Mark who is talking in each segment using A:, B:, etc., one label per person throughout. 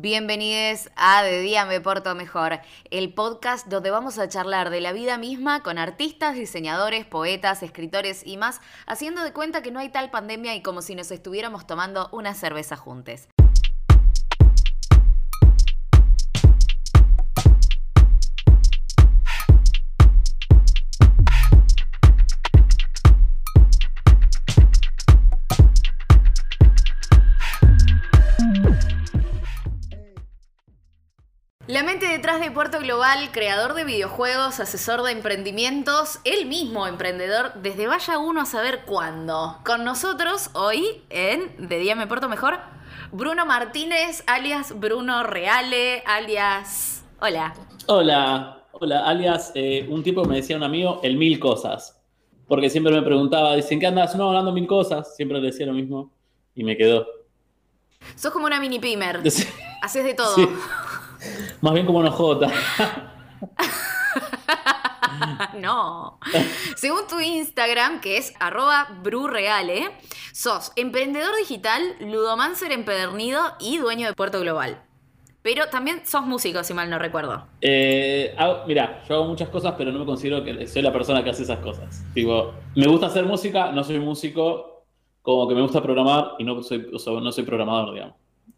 A: Bienvenidos a De Día Me Porto Mejor, el podcast donde vamos a charlar de la vida misma con artistas, diseñadores, poetas, escritores y más, haciendo de cuenta que no hay tal pandemia y como si nos estuviéramos tomando una cerveza juntos. Detrás de Puerto Global, creador de videojuegos, asesor de emprendimientos, el mismo emprendedor desde vaya uno a saber cuándo. Con nosotros hoy en De Día Me Porto Mejor, Bruno Martínez, alias Bruno Reale, alias... Hola.
B: Hola, hola, alias eh, un tipo me decía un amigo, el mil cosas. Porque siempre me preguntaba, dicen, ¿qué andas? No, hablando mil cosas. Siempre le decía lo mismo y me quedó.
A: Sos como una mini pimer. Haces de todo.
B: Más bien como una Jota.
A: no. Según tu Instagram, que es arroba brureale, sos emprendedor digital, ludomancer empedernido y dueño de Puerto Global. Pero también sos músico, si mal no recuerdo.
B: Eh, mira, yo hago muchas cosas, pero no me considero que soy la persona que hace esas cosas. Digo, me gusta hacer música, no soy músico, como que me gusta programar y no soy, no soy programador, digamos.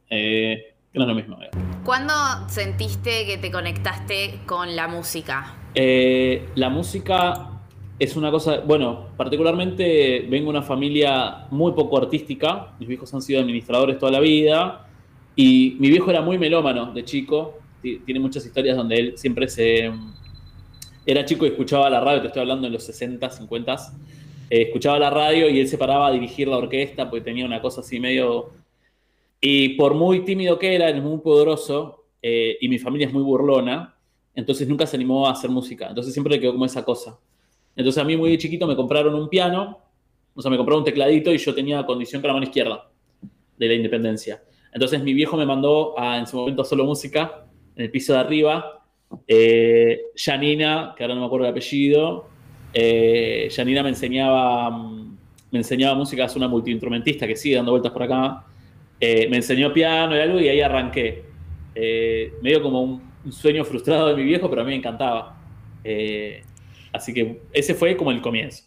B: Eh, no es lo mismo.
A: ¿Cuándo sentiste que te conectaste con la música?
B: Eh, la música es una cosa, bueno, particularmente vengo de una familia muy poco artística, mis viejos han sido administradores toda la vida y mi viejo era muy melómano de chico, tiene muchas historias donde él siempre se... Era chico y escuchaba la radio, te estoy hablando en los 60, 50, eh, escuchaba la radio y él se paraba a dirigir la orquesta porque tenía una cosa así medio y por muy tímido que era, era muy poderoso, eh, y mi familia es muy burlona, entonces nunca se animó a hacer música. Entonces siempre le quedó como esa cosa. Entonces a mí muy chiquito me compraron un piano, o sea, me compraron un tecladito y yo tenía condición con la mano izquierda de la independencia. Entonces mi viejo me mandó a, en su momento solo música, en el piso de arriba. Eh, Janina, que ahora no me acuerdo el apellido, eh, Janina me enseñaba, me enseñaba música, es una multiinstrumentista que sigue dando vueltas por acá. Eh, me enseñó piano y algo y ahí arranqué. Eh, medio como un, sueño frustrado de mi viejo, pero a mí me encantaba. Eh, así que ese fue como el comienzo.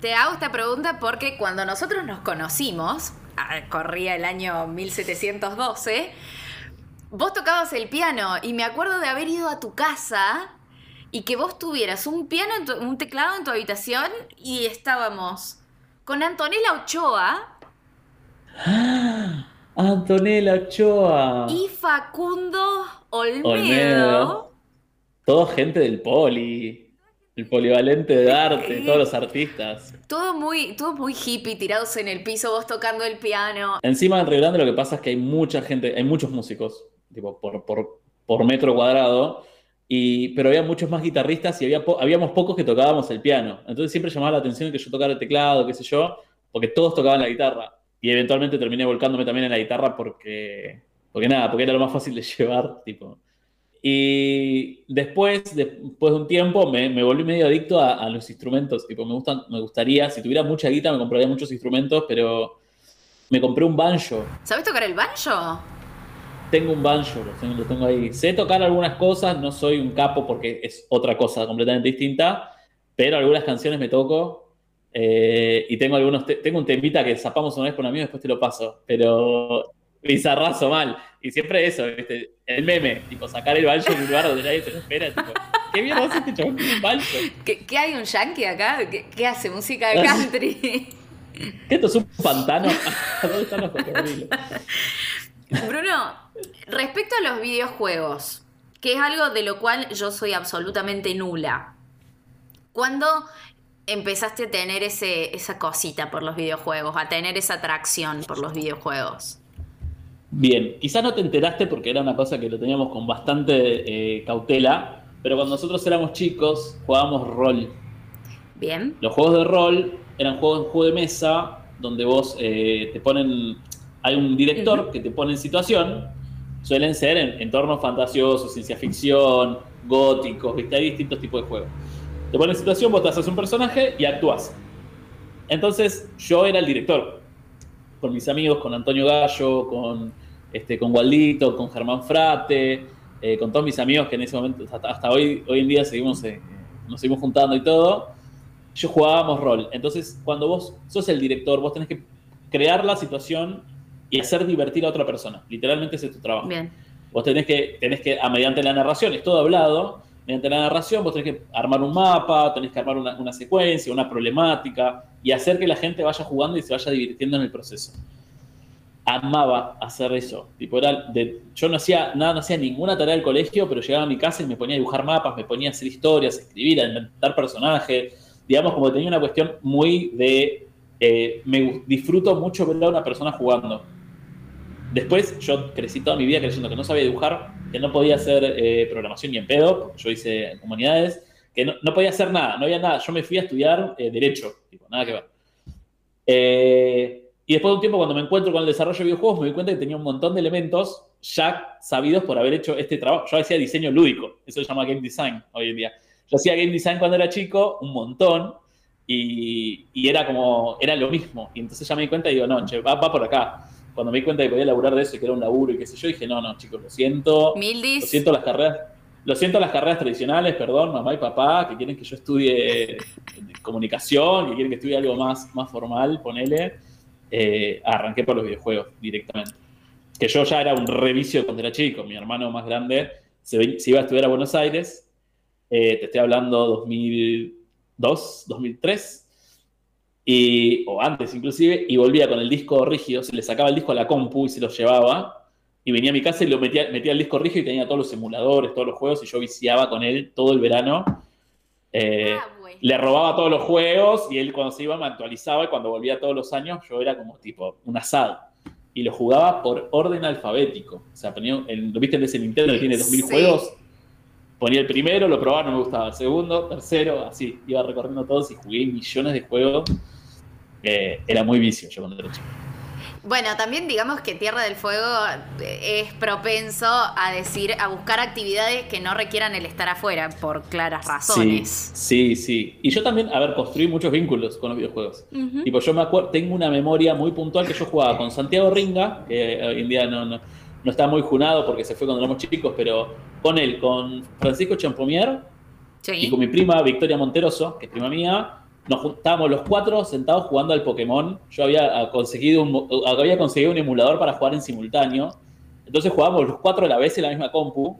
A: Te hago esta pregunta porque cuando nosotros nos conocimos, ah, corría el año 1712, vos tocabas el piano y me acuerdo de haber ido a tu casa y que vos tuvieras un piano, un teclado en tu habitación y estábamos con Antonella Ochoa.
B: Antonella Ochoa.
A: Y Facundo Olmedo.
B: Todo gente del poli. El polivalente de arte, todos los artistas.
A: Todo muy, todo muy hippie, tirados en el piso, vos tocando el piano.
B: Encima en Río Grande lo que pasa es que hay mucha gente, hay muchos músicos, tipo, por, por, metro cuadrado. Y, pero había muchos más guitarristas y había habíamos pocos que tocábamos el piano. Entonces siempre llamaba la atención que yo tocara el teclado, qué sé yo, porque todos tocaban la guitarra. Y eventualmente terminé volcándome también en la guitarra porque, porque nada, porque era lo más fácil de llevar, tipo. Y después, después de un tiempo, me, me volví medio adicto a, los instrumentos. Tipo, me, gustan, me gustaría, si tuviera mucha guita, me compraría muchos instrumentos, pero me compré un banjo.
A: ¿Sabes tocar el banjo?
B: Tengo un banjo, lo tengo, lo tengo ahí. Sé tocar algunas cosas, no soy un capo porque es otra cosa completamente distinta, pero algunas canciones me toco eh, y tengo algunos, tengo un temita que zapamos una vez con un amigo, después te lo paso, pero bizarrazo mal. Y siempre eso, el meme, tipo sacar el banjo en un lugar donde nadie se lo espera, tipo, ¿qué bien hace este chabón con un banjo?
A: ¿Qué, ¿Qué, hay un yankee acá? ¿Qué, hace? ¿Música de country?
B: ¿Qué esto es un pantano? ¿Dónde están los
A: Bruno, respecto a los videojuegos, que es algo de lo cual yo soy absolutamente nula. Cuando empezaste a tener ese, esa cosita por los videojuegos, a tener esa atracción por los videojuegos?
B: Bien, quizás no te enteraste porque era una cosa que lo teníamos con bastante eh, cautela, pero cuando nosotros éramos chicos jugábamos rol.
A: Bien.
B: Los juegos de rol eran juegos, juego de mesa donde vos eh, te ponen, hay un director que te pone en situación, suelen ser en entornos fantasiosos, ciencia ficción, góticos, ¿viste? hay distintos tipos de juegos. Te pones en situación, vos te haces un personaje y actúas. Entonces yo era el director, con mis amigos, con Antonio Gallo, con este, con Waldito, con Germán Frate, eh, con todos mis amigos que en ese momento, hasta, hoy, hoy en día seguimos, eh, nos seguimos juntando y todo, yo jugábamos rol. Entonces, cuando vos sos el director, vos tenés que crear la situación y hacer divertir a otra persona. Literalmente ese es tu trabajo. Bien. Vos tenés que, tenés que, a mediante la narración, es todo hablado, mediante la narración vos tenés que armar un mapa, tenés que armar una, secuencia, una problemática y hacer que la gente vaya jugando y se vaya divirtiendo en el proceso. Amaba hacer eso. Tipo, era de, yo no hacía nada, no hacía ninguna tarea del colegio, pero llegaba a mi casa y me ponía a dibujar mapas, me ponía a hacer historias, a escribir, a inventar personajes. Digamos, como tenía una cuestión muy de. Eh, me disfruto mucho ver a una persona jugando Después yo crecí toda mi vida creyendo que no sabía dibujar, que no podía hacer eh, programación ni en pedo, yo hice comunidades, que no, podía hacer nada, no había nada. Yo me fui a estudiar eh, Derecho, tipo, nada que ver. Eh, y después de un tiempo, cuando me encuentro con el desarrollo de videojuegos, me di cuenta que tenía un montón de elementos ya sabidos por haber hecho este trabajo. Yo hacía diseño lúdico, eso se llama game design hoy en día. Yo hacía game design cuando era chico, un montón, y, era como, era lo mismo. Y entonces ya me di cuenta y digo, no, che, va por acá cuando me di cuenta que podía laburar de eso y que era un laburo y qué sé yo, dije, no, no, chicos, lo siento. Lo siento las carreras. Lo siento las carreras tradicionales, perdón, mamá y papá, que quieren que yo estudie comunicación, que quieren que estudie algo más, más formal, ponele. Eh, arranqué por los videojuegos directamente. Que yo ya era un revicio cuando era chico. Mi hermano más grande se, iba a estudiar a Buenos Aires. Eh, te estoy hablando 2002, 2003 y, o antes inclusive, y volvía con el disco rígido, se le sacaba el disco a la compu y se lo llevaba, y venía a mi casa y lo metía, metía el disco rígido y tenía todos los emuladores, todos los juegos, y yo viciaba con él todo el verano. Eh, ah, le robaba todos los juegos y él cuando se iba me actualizaba y cuando volvía todos los años yo era como tipo un asado. Y lo jugaba por orden alfabético. O sea, ponía el, ¿lo viste en ese Nintendo que tiene 2000 juegos? Ponía el primero, lo probaba, no me gustaba. El segundo, tercero, así. Iba recorriendo todos y jugué millones de juegos era muy vicio yo cuando era chico.
A: Bueno, también digamos que Tierra del Fuego eh, es propenso a decir, a buscar actividades que no requieran el estar afuera, por claras razones.
B: Sí, sí, Y yo también, a ver, construí muchos vínculos con los videojuegos. Tipo, yo me acuerdo, tengo una memoria muy puntual que yo jugaba con Santiago Ringa, que hoy en día no, no, está muy junado porque se fue cuando éramos chicos, pero con él, con Francisco Champomier y con mi prima Victoria Monteroso, que es prima mía, nos juntábamos los cuatro sentados jugando al Pokémon. Yo había ah, conseguido un, ah, había conseguido un emulador para jugar en simultáneo. Entonces jugábamos los cuatro a la vez en la misma compu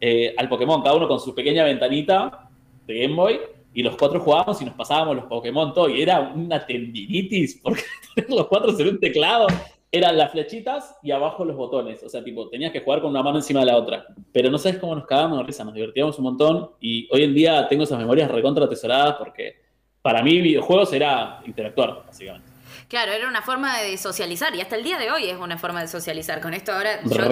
B: eh, al Pokémon, cada uno con su pequeña ventanita de Game Boy. Y los cuatro jugábamos y nos pasábamos los Pokémon todo. Y era una tendinitis, porque los cuatro en un teclado eran las flechitas y abajo los botones. O sea, tipo, tenías que jugar con una mano encima de la otra. Pero no sabes cómo nos cagábamos de risa, nos divertíamos un montón. Y hoy en día tengo esas memorias recontra atesoradas porque para mí videojuegos era interactuar, básicamente.
A: Claro, era una forma de socializar y hasta el día de hoy es una forma de socializar. Con esto ahora yo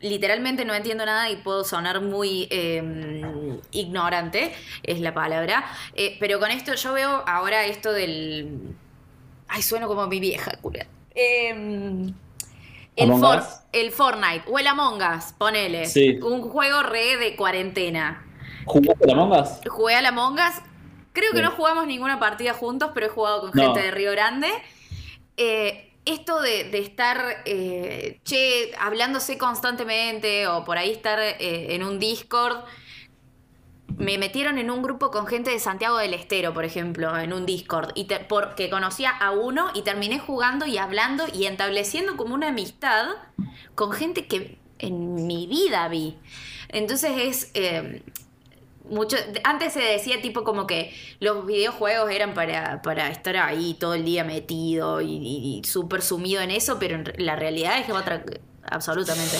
A: literalmente no entiendo nada y puedo sonar muy em, ignorante, es la palabra. Eh, pero con esto yo veo ahora esto del... Ay, sueno como mi vieja, culia. Em, el, el, Fortnite o el Among Us, ponele. Un juego re de cuarentena.
B: ¿Jugaste al Among Us?
A: Jugué al Among Us Creo que no jugamos ninguna partida juntos, pero he jugado con gente de Río Grande. Eh, esto de, estar, eh, che, hablándose constantemente o por ahí estar eh, en un Discord. Me metieron en un grupo con gente de Santiago del Estero, por ejemplo, en un Discord, y porque conocía a uno y terminé jugando y hablando y estableciendo como una amistad con gente que en mi vida vi. Entonces es, mucho, antes se decía tipo como que los videojuegos eran para, para estar ahí todo el día metido y, súper sumido en eso, pero la realidad es otra, absolutamente.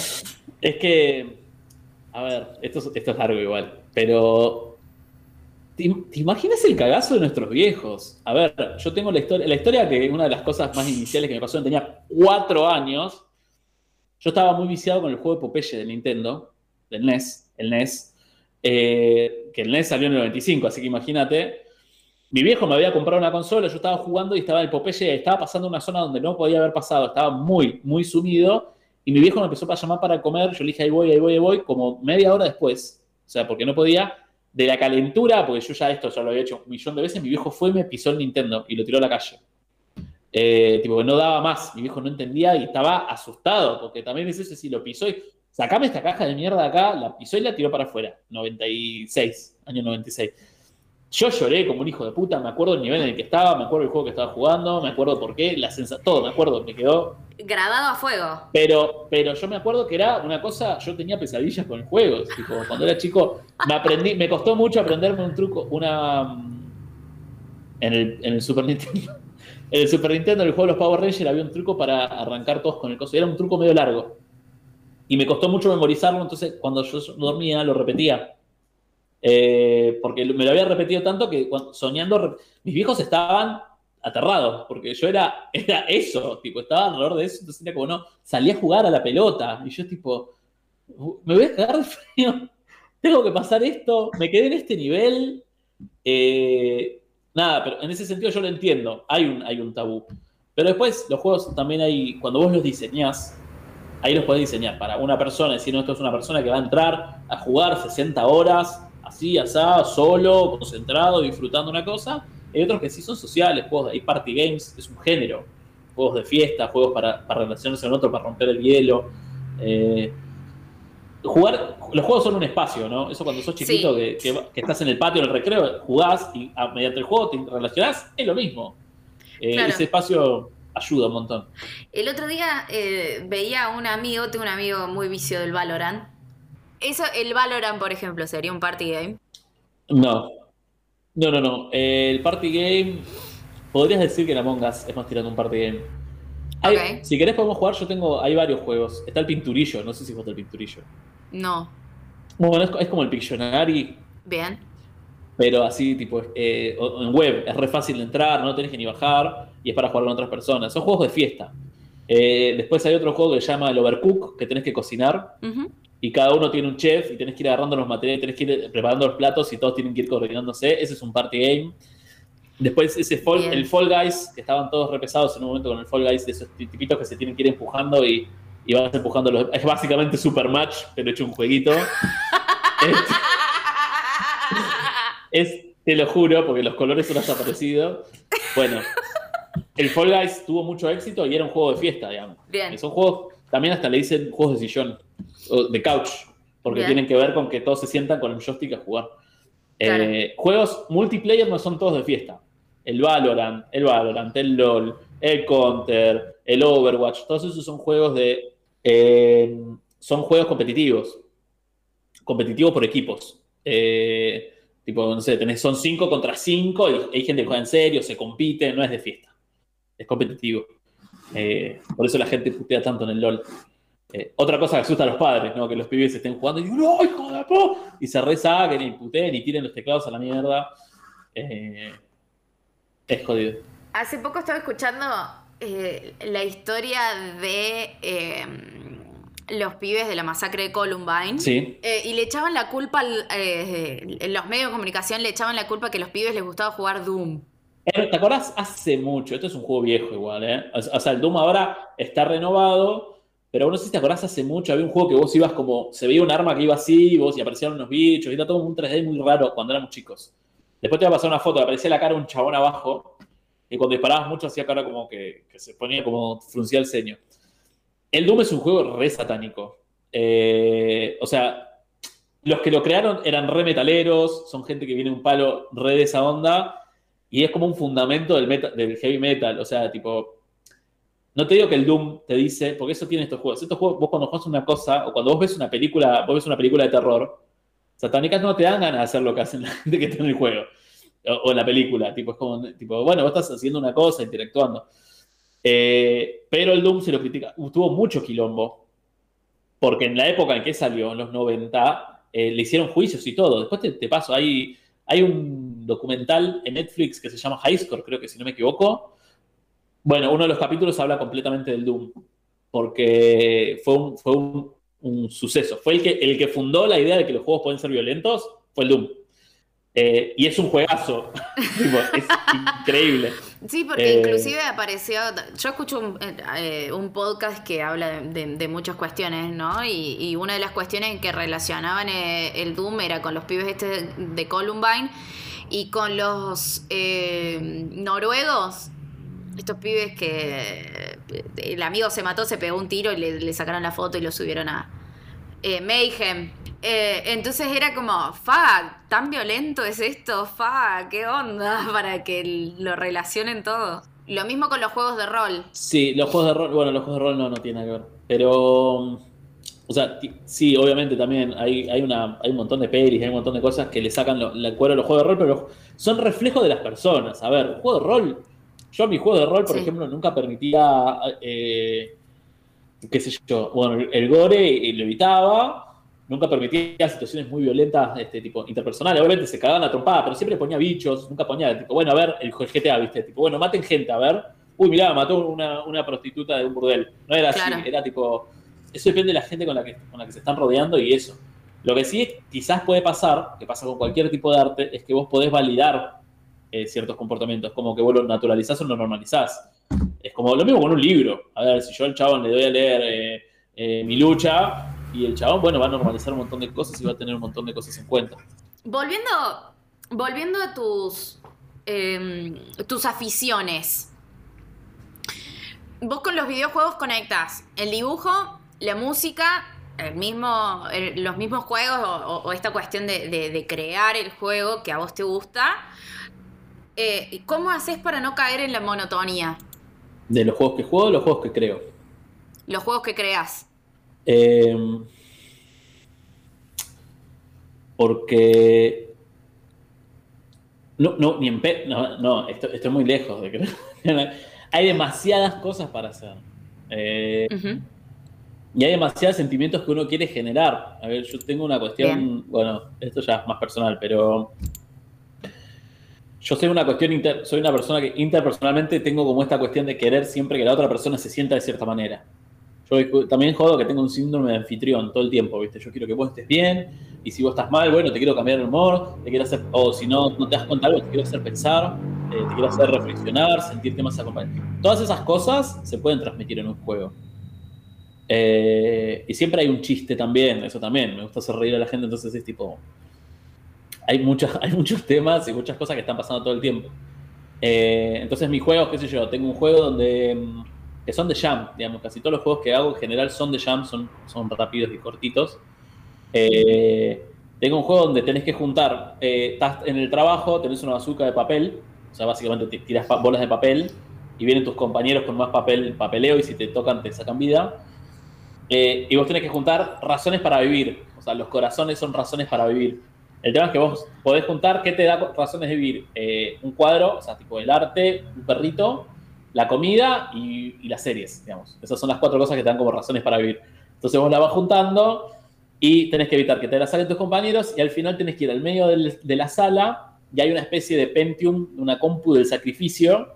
B: Es que, a ver, esto, esto es largo igual, pero ¿te, imaginas el cagazo de nuestros viejos? A ver, yo tengo la historia, la historia que una de las cosas más iniciales que me pasó, tenía cuatro años, yo estaba muy viciado con el juego de Popeye de Nintendo, del NES, el NES, eh, que el NES salió en el 95, así que imagínate. Mi viejo me había comprado una consola, yo estaba jugando y estaba en el Popeye, estaba pasando una zona donde no podía haber pasado, estaba muy, muy sumido. Y mi viejo me empezó a llamar para comer, yo le dije, ahí voy, ahí voy, ahí voy, como media hora después. O sea, porque no podía, de la calentura, porque yo ya esto ya lo había hecho un millón de veces, mi viejo fue y me pisó el Nintendo y lo tiró a la calle. Eh, tipo, no daba más. Mi viejo no entendía y estaba asustado, porque también es eso, si lo pisó y sacame esta caja de mierda de acá, la pisó y la tiró para afuera. 96, año 96. Yo lloré como un hijo de puta, me acuerdo el nivel en el que estaba, me acuerdo el juego que estaba jugando, me acuerdo por qué, la sensación, todo, me acuerdo, me quedó.
A: Grabado a fuego.
B: Pero, pero yo me acuerdo que era una cosa, yo tenía pesadillas con el juego. Tipo, cuando era chico, me aprendí, me costó mucho aprenderme un truco, una. En el, en el Super Nintendo. En el Super Nintendo, en el juego de los Power Rangers, había un truco para arrancar todos con el coso. Era un truco medio largo. Y me costó mucho memorizarlo, entonces cuando yo dormía lo repetía. Eh, porque me lo había repetido tanto que soñando, mis viejos estaban aterrados, porque yo era, era eso, tipo, estaba alrededor de eso, entonces era como, no, salí a jugar a la pelota, y yo tipo, me voy a cagar de frío, tengo que pasar esto, me quedé en este nivel, eh, nada, pero en ese sentido yo lo entiendo, hay un, hay un tabú. Pero después los juegos también hay, cuando vos los diseñás, ahí los podés diseñar para una persona, decir, no, esto es una persona que va a entrar a jugar 60 horas, así, asá, solo, concentrado, disfrutando una cosa. Hay otros que sí son sociales, juegos, hay party games, es un género. Juegos de fiesta, juegos para, para relacionarse con otro, para romper el hielo. Eh, jugar, los juegos son un espacio, ¿no? Eso cuando sos chiquito, que, estás en el patio, en el recreo, jugás y mediante el juego te relacionás, es lo mismo. Eh, ese espacio ayuda un montón.
A: El otro día eh, veía a un amigo, tengo un amigo muy vicio del Valorant, eso, el Valorant, por ejemplo, sería un party game.
B: No. No, no, no. el party game. Podrías decir que la Among Us es más tirando un party game. Si querés podemos jugar, yo tengo, hay varios juegos. Está el pinturillo, no sé si vos el pinturillo.
A: No.
B: Bueno, es, como el Pictionary.
A: Bien.
B: Pero así, tipo, eh, en web, es re fácil de entrar, no tenés que ni bajar, y es para jugar con otras personas. Son juegos de fiesta. Eh, después hay otro juego que se llama el Overcook, que tenés que cocinar y cada uno tiene un chef y tenés que ir agarrando los materiales, tenés que ir preparando los platos y todos tienen que ir coordinándose. Ese es un party game. Después ese fall, el Fall Guys, que estaban todos repesados en un momento con el Fall Guys, de esos tipitos que se tienen que ir empujando y, y vas empujando los... Es básicamente Super Match, pero hecho un jueguito. es, te lo juro, porque los colores son desaparecidos. Bueno, el Fall Guys tuvo mucho éxito y era un juego de fiesta, digamos. Bien. Y son juegos, también hasta le dicen juegos de sillón de couch, porque tienen que ver con que todos se sientan con el joystick a jugar. Eh, juegos multiplayer no son todos de fiesta. El Valorant, el Valorant, el LOL, el Counter, el Overwatch, todos esos son juegos de. Eh, son juegos competitivos. Competitivos por equipos. Eh, tipo, no sé, tenés, son 5 contra 5 y hay gente que juega en serio, se compite, no es de fiesta. Es competitivo. por eso la gente putea tanto en el LOL. Eh, otra cosa que asusta a los padres, ¿no? Que los pibes estén jugando y ¡no, hijo de po! Y se resaquen y puteen y tiren los teclados a la mierda. Eh, es jodido.
A: Hace poco estaba escuchando eh, la historia de los pibes de la masacre de Columbine.
B: Sí.
A: y le echaban la culpa, en los medios de comunicación le echaban la culpa que a los pibes les gustaba jugar Doom.
B: ¿Te acordás? Hace mucho, esto es un juego viejo igual, ¿eh? O sea, el Doom ahora está renovado pero bueno, si te acordás hace mucho, había un juego que vos ibas como, se veía un arma que iba así, vos y aparecían unos bichos, y era todo un 3D muy raro cuando éramos chicos. Después te iba a pasar una foto, aparecía la cara de un chabón abajo, y cuando disparabas mucho hacía cara como que, se ponía como fruncía el ceño. El Doom es un juego re satánico. Eh, o sea, los que lo crearon eran re metaleros, son gente que viene un palo re de esa onda, y es como un fundamento del, heavy metal. O sea, tipo, no te digo que el Doom te dice, porque eso tiene estos juegos. Estos juegos, vos cuando juegas una cosa, o cuando vos ves una película, vos ves una película de terror, satánicas no te dan ganas de hacer lo que hacen la gente que está en el juego. O, en la película. Tipo, es como, tipo, bueno, vos estás haciendo una cosa, interactuando. Eh, pero el Doom se lo critica. Tuvo mucho quilombo. Porque en la época en que salió, en los 90, eh, le hicieron juicios y todo. Después te, te paso, hay, hay un documental en Netflix que se llama High Score, creo que si no me equivoco, bueno, uno de los capítulos habla completamente del Doom, porque fue un, fue un, suceso. Fue el que, el que fundó la idea de que los juegos pueden ser violentos, fue el Doom. Eh, y es un juegazo. es increíble.
A: Sí, porque eh, inclusive apareció. Yo escucho un, eh, podcast que habla de, muchas cuestiones, ¿no? Y, una de las cuestiones que relacionaban el Doom era con los pibes este de Columbine y con los noruegos estos pibes que el amigo se mató, se pegó un tiro y le, sacaron la foto y lo subieron a eh, Mayhem. Eh, entonces era como, fa, tan violento es esto, fa, qué onda, para que lo relacionen todo. Lo mismo con los juegos de rol.
B: Sí, los juegos de rol, bueno, los juegos de rol no, no tienen que ver. Pero, o sea, sí, obviamente también hay, hay, una, hay un montón de pelis, hay un montón de cosas que le sacan el cuero a los juegos de rol, pero son reflejos de las personas. A ver, un juego de rol yo mi juego de rol, por ejemplo, nunca permitía, eh, qué sé yo, bueno, el gore lo evitaba, nunca permitía situaciones muy violentas, este tipo, interpersonales. Obviamente se cagaban a trompada, pero siempre ponía bichos, nunca ponía, tipo, bueno, a ver, el GTA, ¿viste? Tipo, bueno, maten gente, a ver. Uy, mirá, mató una, una prostituta de un burdel. No era así, era tipo. Eso depende de la gente con la, que, con la que se están rodeando y eso. Lo que sí quizás puede pasar, que pasa con cualquier tipo de arte, es que vos podés validar eh, ciertos comportamientos, como que vos lo naturalizás o lo normalizás. Es como lo mismo con un libro. A ver, si yo al chabón le doy a leer eh, eh, mi lucha y el chabón, bueno, va a normalizar un montón de cosas y va a tener un montón de cosas en cuenta.
A: Volviendo, volviendo a tus, em, tus aficiones. Vos con los videojuegos conectas el dibujo, la música, el mismo, los mismos juegos o, esta cuestión de, de, crear el juego que a vos te gusta eh, ¿cómo haces para no caer en la monotonía?
B: ¿De los juegos que juego o los juegos que creo?
A: Los juegos que creas.
B: Eh, porque. No, no, ni en pe... No, no estoy, muy lejos de creer. hay demasiadas cosas para hacer. Eh, y hay demasiados sentimientos que uno quiere generar. A ver, yo tengo una cuestión. Bueno, esto ya es más personal, pero yo soy una cuestión inter, soy una persona que interpersonalmente tengo como esta cuestión de querer siempre que la otra persona se sienta de cierta manera. Yo también jodo que tengo un síndrome de anfitrión todo el tiempo, ¿viste? Yo quiero que vos estés bien y si vos estás mal, bueno, te quiero cambiar el humor, te quiero hacer, o si no, no te das cuenta algo, te quiero hacer pensar, eh, te quiero hacer reflexionar, sentirte más acompañado. Todas esas cosas se pueden transmitir en un juego. Eh, y siempre hay un chiste también, eso también, me gusta hacer reír a la gente, entonces es tipo, hay, muchos, hay muchos temas y muchas cosas que están pasando todo el tiempo. Eh, entonces mis juegos, qué sé yo, tengo un juego donde mm, que son de jam, digamos, casi todos los juegos que hago en general son de jam, son, son rápidos y cortitos. Eh, tengo un juego donde tenés que juntar, eh, estás en el trabajo, tenés una bazooka de papel, o sea, básicamente tiras bolas de papel y vienen tus compañeros con más papel, papeleo y si te tocan te sacan vida. Y vos tenés que juntar razones para vivir, o sea, los corazones son razones para vivir. El tema es que vos podés juntar qué te da razones de vivir. Eh, un cuadro, o sea, tipo el arte, un perrito, la comida y, las series, digamos. Esas son las cuatro cosas que te dan como razones para vivir. Entonces vos la vas juntando y tenés que evitar que te la saquen tus compañeros y al final tenés que ir al medio de la sala y hay una especie de Pentium, una compu del sacrificio,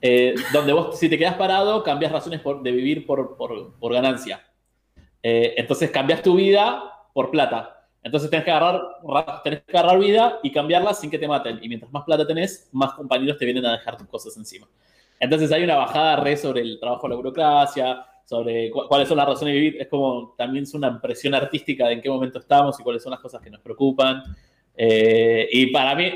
B: eh, donde vos si te quedas parado cambias razones de vivir por, ganancia. Eh, entonces cambias tu vida por plata. Entonces tenés que, agarrar, tenés que agarrar vida y cambiarla sin que te maten. Y mientras más plata tenés, más compañeros te vienen a dejar tus cosas encima. Entonces hay una bajada re sobre el trabajo de la burocracia, sobre cuáles son las razones de vivir. Es como también es una impresión artística de en qué momento estamos y cuáles son las cosas que nos preocupan. Eh, y para mí,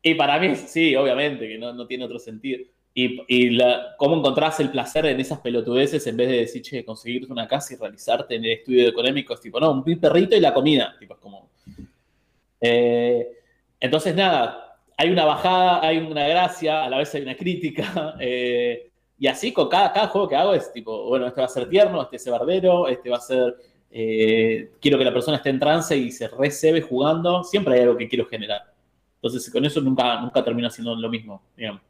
B: y para mí, sí, obviamente, que no, no tiene otro sentido. Y, la, cómo encontrás el placer en esas pelotudeces en vez de decir, che, conseguirte una casa y realizarte en el estudio económico, es tipo, no, un perrito y la comida. Tipo, es como. Eh, entonces, nada, hay una bajada, hay una gracia, a la vez hay una crítica. Eh, y así con cada, cada juego que hago es tipo, bueno, este va a ser tierno, este es bardero, este va a ser. Eh, quiero que la persona esté en trance y se recebe jugando. Siempre hay algo que quiero generar. Entonces, con eso nunca, nunca termina siendo lo mismo, digamos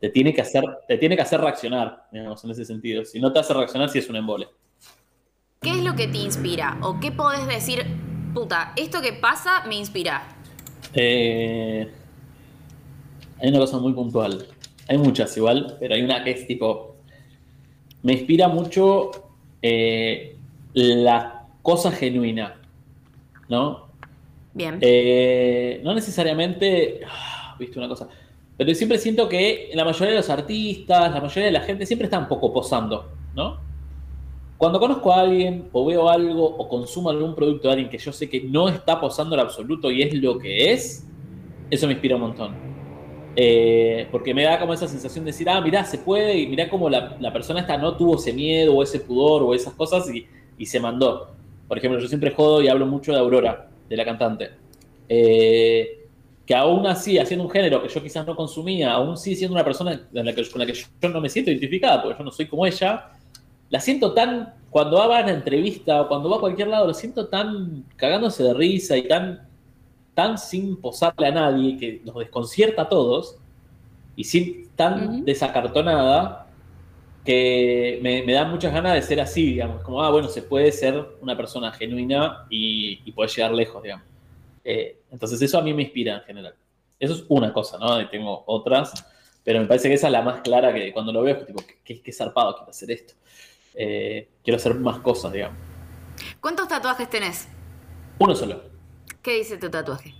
B: te tiene que hacer, te tiene que hacer reaccionar, digamos, en ese sentido. Si no te hace reaccionar, si es un embole.
A: ¿Qué es lo que te inspira? ¿O qué podés decir, puta, esto que pasa me inspira?
B: Eh, hay una cosa muy puntual. Hay muchas igual, pero hay una que es tipo. Me inspira mucho eh, la cosa genuina. ¿No?
A: Bien.
B: Eh, no necesariamente. Ah, viste una cosa. Pero siempre siento que la mayoría de los artistas, la mayoría de la gente siempre está un poco posando, ¿no? Cuando conozco a alguien o veo algo o consumo algún producto de alguien que yo sé que no está posando en absoluto y es lo que es, eso me inspira un montón. Eh, porque me da como esa sensación de decir, ah, mirá, se puede, y mirá como la, persona esta no tuvo ese miedo o ese pudor o esas cosas y, se mandó. Por ejemplo, yo siempre jodo y hablo mucho de Aurora, de la cantante. Eh, que aún así, haciendo un género que yo quizás no consumía, aún sí siendo una persona con la que yo no me siento identificada, porque yo no soy como ella, la siento tan, cuando va a una entrevista o cuando va a cualquier lado, la siento tan cagándose de risa y tan tan sin posarle a nadie, que nos desconcierta a todos, y sin tan desacartonada, que me, da muchas ganas de ser así, digamos, como, ah, bueno, se puede ser una persona genuina y, y poder llegar lejos, digamos. Eh, entonces eso a mí me inspira en general. Eso es una cosa, ¿no? Y tengo otras, pero me parece que esa es la más clara que cuando lo veo, es tipo, qué, qué zarpado quiero hacer esto. Eh, quiero hacer más cosas, digamos.
A: ¿Cuántos tatuajes tenés?
B: Uno solo.
A: ¿Qué dice tu tatuaje?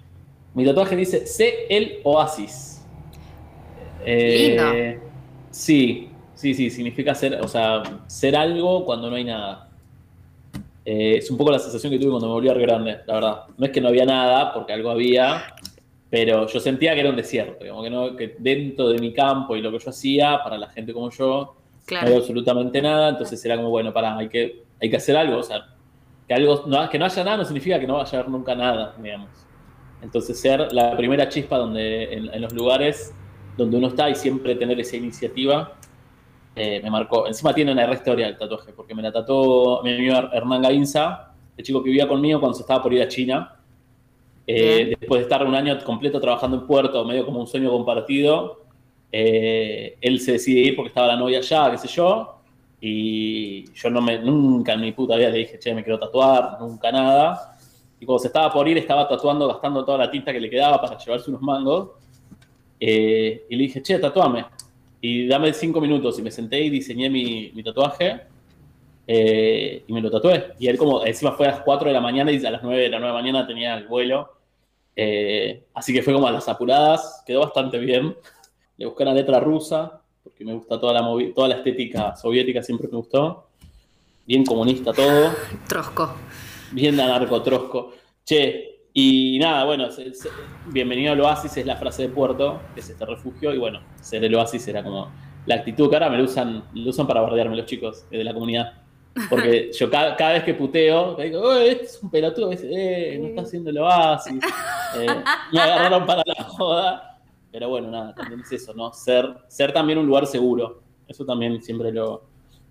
B: Mi tatuaje dice Sé el oasis.
A: Eh,
B: sí, sí, sí, significa ser, o sea, ser algo cuando no hay nada. Eh, es un poco la sensación que tuve cuando me volví a Río Grande, la verdad. No es que no había nada, porque algo había, pero yo sentía que era un desierto, digamos, que, no, que dentro de mi campo y lo que yo hacía, para la gente como yo, no había absolutamente nada, entonces era como, bueno, para, hay que, hay que hacer algo, o sea, que, algo, que no haya nada no significa que no vaya a haber nunca nada, digamos. Entonces, ser la primera chispa donde, en, los lugares donde uno está y siempre tener esa iniciativa, eh, me marcó. Encima tiene una historia el tatuaje, porque me la tatuó mi amigo Hernán Gainza, el chico que vivía conmigo cuando se estaba por ir a China. Eh, después de estar un año completo trabajando en Puerto, medio como un sueño compartido, eh, él se decide ir porque estaba la novia allá, qué sé yo, y yo no me, nunca en mi puta vida le dije, che, me quiero tatuar, nunca nada. Y cuando se estaba por ir, estaba tatuando, gastando toda la tinta que le quedaba para llevarse unos mangos. Eh, y le dije, che, tatuame. Y dame cinco minutos. Y me senté y diseñé mi, mi tatuaje. Eh, y me lo tatué. Y él como, encima fue a las 4 de la mañana y a las 9 de la 9 de la mañana tenía el vuelo. Eh, así que fue como a las apuradas. Quedó bastante bien. Le busqué una letra rusa porque me gusta toda la, toda la estética soviética, siempre me gustó. Bien comunista todo.
A: Trosco.
B: Bien anarco-trosco. Che, y nada, bueno, bienvenido al oasis es la frase de Puerto, que es este refugio, y bueno, ser el oasis era como la actitud que ahora me lo usan, lo usan para bardearme los chicos de la comunidad. Porque yo cada, vez que puteo, digo, este es un pelotudo, eh, no está haciendo el oasis. Eh, me agarraron para la joda. Pero bueno, nada, también es eso, ¿no? Ser, ser también un lugar seguro. Eso también siempre lo,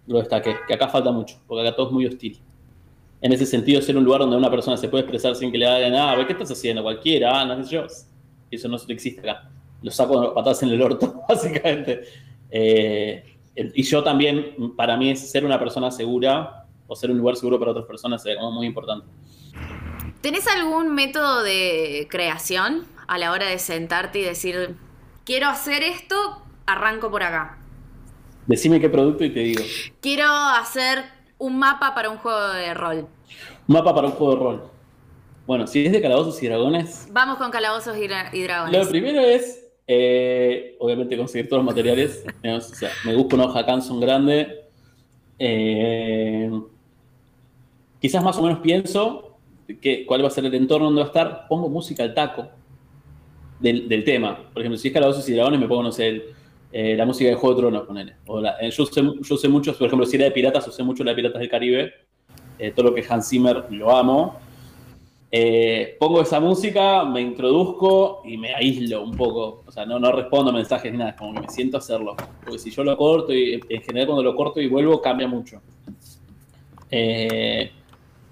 B: lo destaqué, que acá falta mucho, porque acá todo es muy hostil. En ese sentido, ser un lugar donde una persona se puede expresar sin que le hagan nada, ¿qué estás haciendo? Cualquiera, ah, no sé yo. Eso no existe acá. Lo saco patadas en el orto, básicamente. Eh, y yo también, para mí, ser una persona segura o ser un lugar seguro para otras personas es como muy importante.
A: ¿Tenés algún método de creación? a la hora de sentarte y decir, quiero hacer esto, arranco por acá?
B: Decime qué producto y te digo.
A: Quiero hacer un mapa para un juego de rol.
B: Un mapa para un juego de rol. Bueno, si es de calabozos y dragones.
A: Vamos con calabozos y, dragones.
B: Lo primero es, eh, obviamente, conseguir todos los materiales. me busco una hoja Canson grande. Eh, quizás más o menos pienso que, cuál va a ser el entorno donde va a estar. Pongo música al taco del, tema. Por ejemplo, si es Calabozos y Dragones, me pongo, no sé, eh, la música de Juego de Tronos, ponele. O eh, yo, sé, yo sé mucho, por ejemplo, si era de piratas, yo sé mucho de Piratas del Caribe. Eh, todo lo que Hans Zimmer lo amo. pongo esa música, me introduzco y me aíslo un poco. O sea, no, no respondo mensajes ni nada, como que me siento hacerlo. Porque si yo lo corto, y en general cuando lo corto y vuelvo, cambia mucho.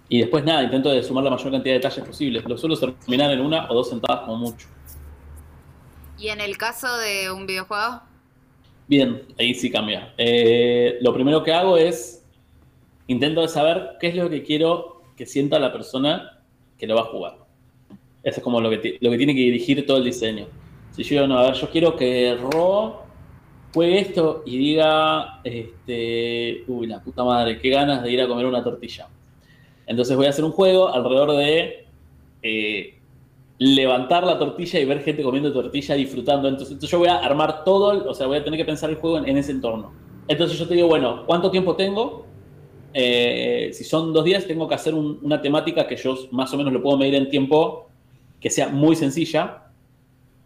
B: y después nada, intento de sumar la mayor cantidad de detalles posibles. Lo suelo terminar en una o dos sentadas como mucho.
A: ¿Y en el caso de un videojuego?
B: Bien, ahí sí cambia. Eh, lo primero que hago es intento saber qué es lo que quiero que sienta la persona que lo va a jugar. Eso es como lo que, lo que tiene que dirigir todo el diseño. Si yo no, a ver, yo quiero que Ro juegue esto y diga, este, uy, la puta madre, qué ganas de ir a comer una tortilla. Entonces voy a hacer un juego alrededor de eh, levantar la tortilla y ver gente comiendo tortilla, disfrutando. Entonces, yo voy a armar todo, o sea, voy a tener que pensar el juego en, ese entorno. Entonces yo te digo, bueno, ¿cuánto tiempo tengo? Eh, si son dos días, tengo que hacer una temática que yo más o menos lo puedo medir en tiempo, que sea muy sencilla.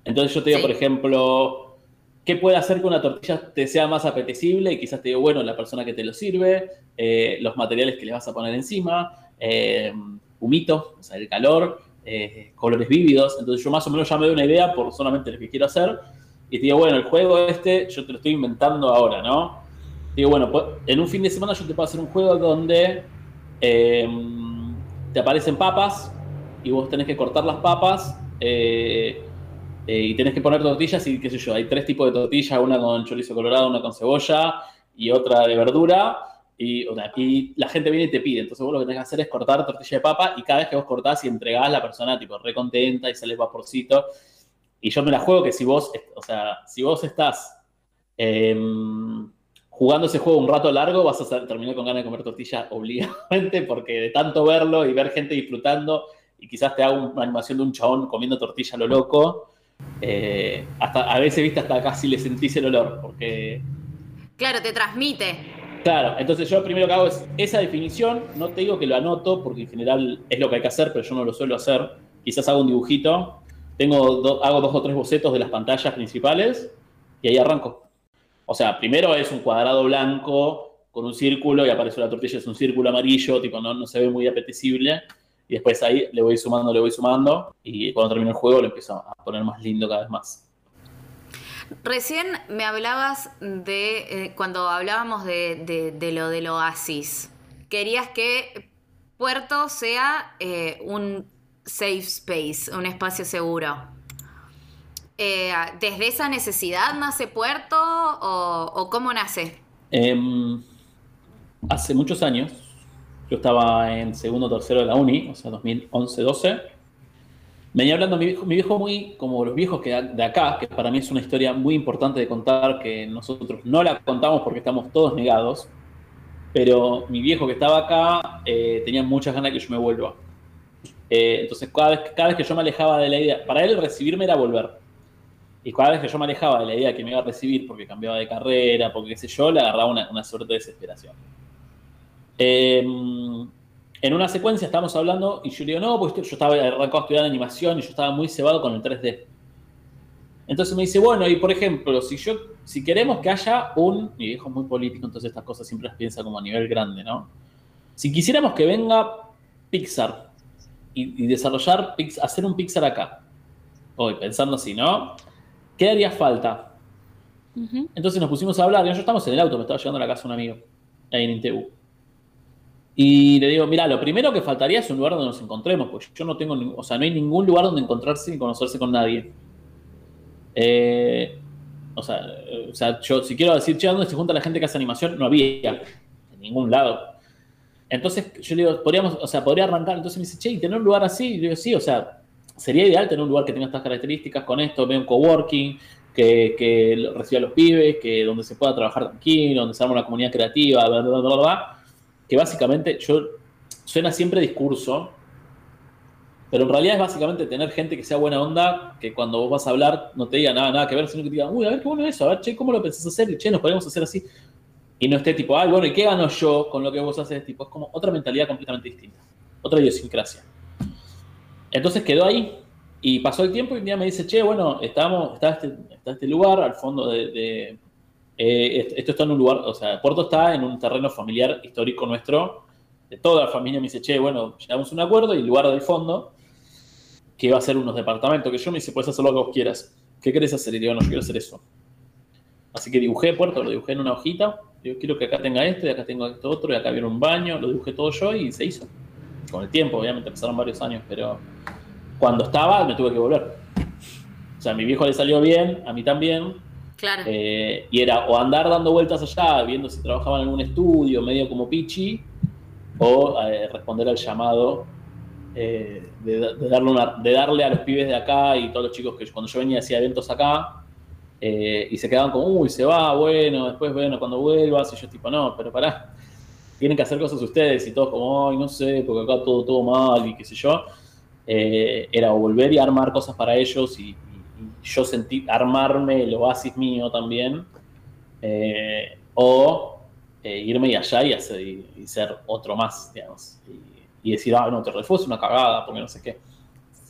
B: Entonces yo te digo, por ejemplo, ¿qué puede hacer que una tortilla te sea más apetecible? Y quizás te digo, bueno, la persona que te lo sirve, eh, los materiales que le vas a poner encima, eh, humito, o sea, el calor, eh, colores vívidos. Entonces yo más o menos ya me doy una idea por solamente lo que quiero hacer. Y te digo, bueno, el juego este yo te lo estoy inventando ahora, ¿no? Digo, bueno, pues, en un fin de semana yo te puedo hacer un juego donde te aparecen papas y vos tenés que cortar las papas eh, eh, y tenés que poner tortillas y qué sé yo, hay tres tipos de tortillas, una con chorizo colorado, una con cebolla y otra de verdura. Y, la gente viene y te pide. Entonces vos lo que tenés que hacer es cortar tortilla de papa y cada vez que vos cortás y entregás, la persona tipo re contenta y sale vaporcito. Y yo me la juego que si vos, o sea, si vos estás em, jugando ese juego un rato largo, vas a terminar con ganas de comer tortilla obligadamente porque de tanto verlo y ver gente disfrutando y quizás te haga una animación de un chabón comiendo tortilla a lo loco. Eh, hasta, a veces, viste, hasta casi le sentís el olor, porque...
A: Claro, te transmite.
B: Claro, entonces yo primero que hago es esa definición, no te digo que lo anoto, porque en general es lo que hay que hacer, pero yo no lo suelo hacer. Quizás hago un dibujito, tengo hago dos o tres bocetos de las pantallas principales y ahí arranco. O sea, primero es un cuadrado blanco con un círculo y aparece la tortilla, es un círculo amarillo, tipo no, no se ve muy apetecible y después ahí le voy sumando, le voy sumando y cuando termino el juego lo empiezo a poner más lindo cada vez más.
A: Recién me hablabas de, eh, cuando hablábamos de, lo del oasis, querías que Puerto sea eh, un safe space, un espacio seguro. Eh, ¿Desde esa necesidad nace Puerto o, cómo nace?
B: Em, hace muchos años, yo estaba en segundo o tercero de la uni, o sea, 2011-12. Venía hablando mi viejo, mi viejo muy como los viejos que de acá, que para mí es una historia muy importante de contar, que nosotros no la contamos porque estamos todos negados, pero mi viejo que estaba acá eh, tenía muchas ganas de que yo me vuelva. Eh, entonces, cada vez, cada vez que yo me alejaba de la idea, para él recibirme era volver. Y cada vez que yo me alejaba de la idea que me iba a recibir porque cambiaba de carrera, porque qué sé yo, le agarraba una, una suerte de desesperación. Em, en una secuencia estamos hablando y yo le digo, no, pues yo estaba arrancado a estudiar animación y yo estaba muy cebado con el 3D. Entonces me dice, bueno, y por ejemplo, si yo, si queremos que haya un, mi viejo es muy político, entonces estas cosas siempre las piensa como a nivel grande, ¿no? Si quisiéramos que venga Pixar y, desarrollar, hacer un Pixar acá, hoy pensando así, ¿no? ¿Qué haría falta? Entonces nos pusimos a hablar, y nosotros estamos en el auto, me estaba llevando a la casa un amigo, ahí en Inteu. Y le digo, mira, lo primero que faltaría es un lugar donde nos encontremos, pues yo no tengo, o sea, no hay ningún lugar donde encontrarse y conocerse con nadie. Eh, o, sea, o sea, yo si quiero decir, che, ¿dónde se junta la gente que hace animación? No había, en ningún lado. Entonces yo le digo, podríamos, o sea, podría arrancar. Entonces me dice, che, ¿y tener un lugar así? Y le digo, sí, o sea, sería ideal tener un lugar que tenga estas características con esto, veo un coworking, que, que reciba a los pibes, que donde se pueda trabajar tranquilo, donde se arma una comunidad creativa, bla, bla, bla, bla que básicamente yo suena siempre discurso, pero en realidad es básicamente tener gente que sea buena onda, que cuando vos vas a hablar no te diga nada, nada que ver, sino que te diga, uy, a ver qué bueno es eso, a ver, che, ¿cómo lo pensás hacer? che, nos podemos hacer así. Y no esté tipo, ay, bueno, ¿y qué gano yo con lo que vos haces? Tipo, es como otra mentalidad completamente distinta, otra idiosincrasia. Entonces quedó ahí y pasó el tiempo y un día me dice, che, bueno, estamos, está, este, está este lugar al fondo de eh, esto está en un lugar, o sea, Puerto está en un terreno familiar histórico nuestro, de toda la familia me dice, che, bueno, llegamos a un acuerdo y el lugar del fondo, que iba a ser unos departamentos, que yo me dice, puedes hacer lo que vos quieras. ¿Qué querés hacer? Y digo, no, yo quiero hacer eso. Así que dibujé Puerto, lo dibujé en una hojita, digo, quiero que acá tenga esto, y acá tengo esto otro, y acá viene un baño, lo dibujé todo yo y se hizo. Con el tiempo, obviamente, pasaron varios años, pero cuando estaba me tuve que volver. O sea, a mi viejo le salió bien, a mí también, eh, y era o andar dando vueltas allá, viendo si trabajaba en algún estudio, medio como Pichi, o eh, responder al llamado eh, de, darle de darle a los pibes de acá y todos los chicos que cuando yo venía hacía eventos acá, y se quedaban como, uy, se va, bueno, después, bueno, cuando vuelvas, y yo tipo, no, pero pará, tienen que hacer cosas ustedes, y todos como, ay, no sé, porque acá todo, todo mal, y qué sé yo. era volver y armar cosas para ellos y yo sentí armarme el oasis mío también, eh, o eh, irme y allá y, hacer, y, ser otro más, digamos, y, decir, ah, no, te refugio una cagada, porque no sé qué.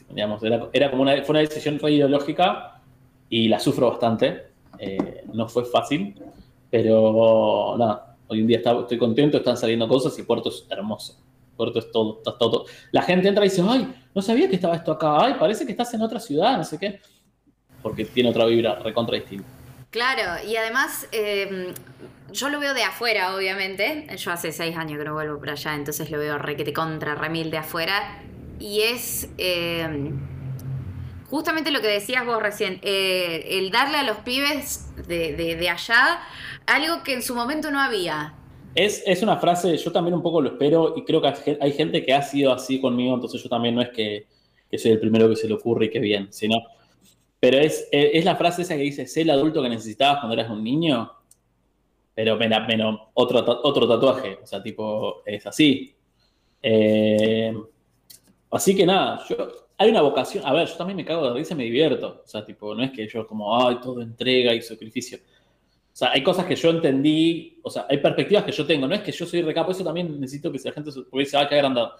B: Digamos, era, como una, fue una decisión re ideológica y la sufro bastante. Eh, no fue fácil, pero nada, hoy en día estoy contento, están saliendo cosas y Puerto es hermoso. Puerto es todo, está todo. La gente entra y dice, ay, no sabía que estaba esto acá, ay, parece que estás en otra ciudad, no sé qué. Porque tiene otra vibra recontra distinta.
A: Claro, y además em, yo lo veo de afuera, obviamente. Yo hace seis años que no vuelvo por allá, entonces lo veo requete contra remil de afuera. Y es em, justamente lo que decías vos recién, eh, el darle a los pibes de, allá algo que en su momento no había.
B: Es, es, una frase, yo también un poco lo espero y creo que hay gente que ha sido así conmigo, entonces yo también no es que, que soy el primero que se le ocurre y que bien, sino pero es, es la frase esa que dice, sé el adulto que necesitabas cuando eras un niño, pero menos, otro, otro tatuaje, o sea, tipo, es así. Eh, así que nada, yo, hay una vocación, a ver, yo también me cago de risa y me divierto, o sea, tipo, no es que yo como, ay, todo entrega y sacrificio. O sea, hay cosas que yo entendí, o sea, hay perspectivas que yo tengo, no es que yo soy recapo, eso también necesito que la gente se va a caer andando.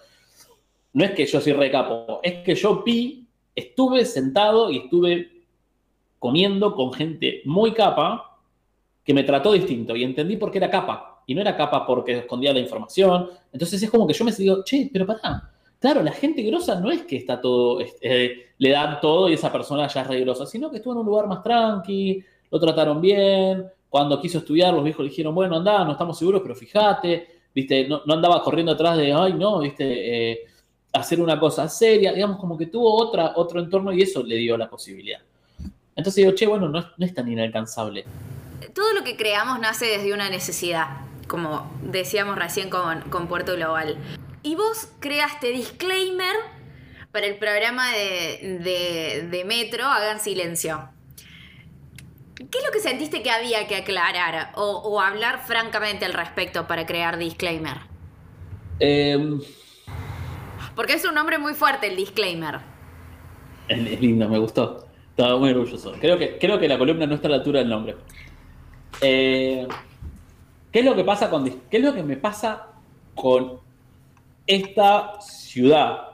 B: No es que yo soy recapo, es que yo vi, estuve sentado y estuve comiendo con gente muy capa que me trató distinto y entendí por qué era capa. Y no era capa porque escondía la información. Entonces es como que yo me digo, che, pero pará. Claro, la gente grosa no es que está todo, eh, le dan todo y esa persona ya es re grosa, sino que estuvo en un lugar más tranqui, lo trataron bien. Cuando quiso estudiar, los viejos le dijeron, bueno, anda, no estamos seguros, pero fíjate, viste, no, andaba corriendo atrás de, ay, no, viste, eh, hacer una cosa seria, digamos, como que tuvo otra, otro entorno y eso le dio la posibilidad. Entonces digo, che, bueno, no es, tan inalcanzable.
A: Todo lo que creamos nace desde una necesidad, como decíamos recién con, Puerto Global. Y vos creaste disclaimer para el programa de, Metro, Hagan Silencio. ¿Qué es lo que sentiste que había que aclarar o, hablar francamente al respecto para crear disclaimer? Em, Porque es un nombre muy fuerte el disclaimer.
B: Es lindo, me gustó. Estaba muy orgulloso. Creo que, creo que la columna no está a la altura del nombre. Eh, ¿Qué es lo que pasa con qué es lo que me pasa con esta ciudad?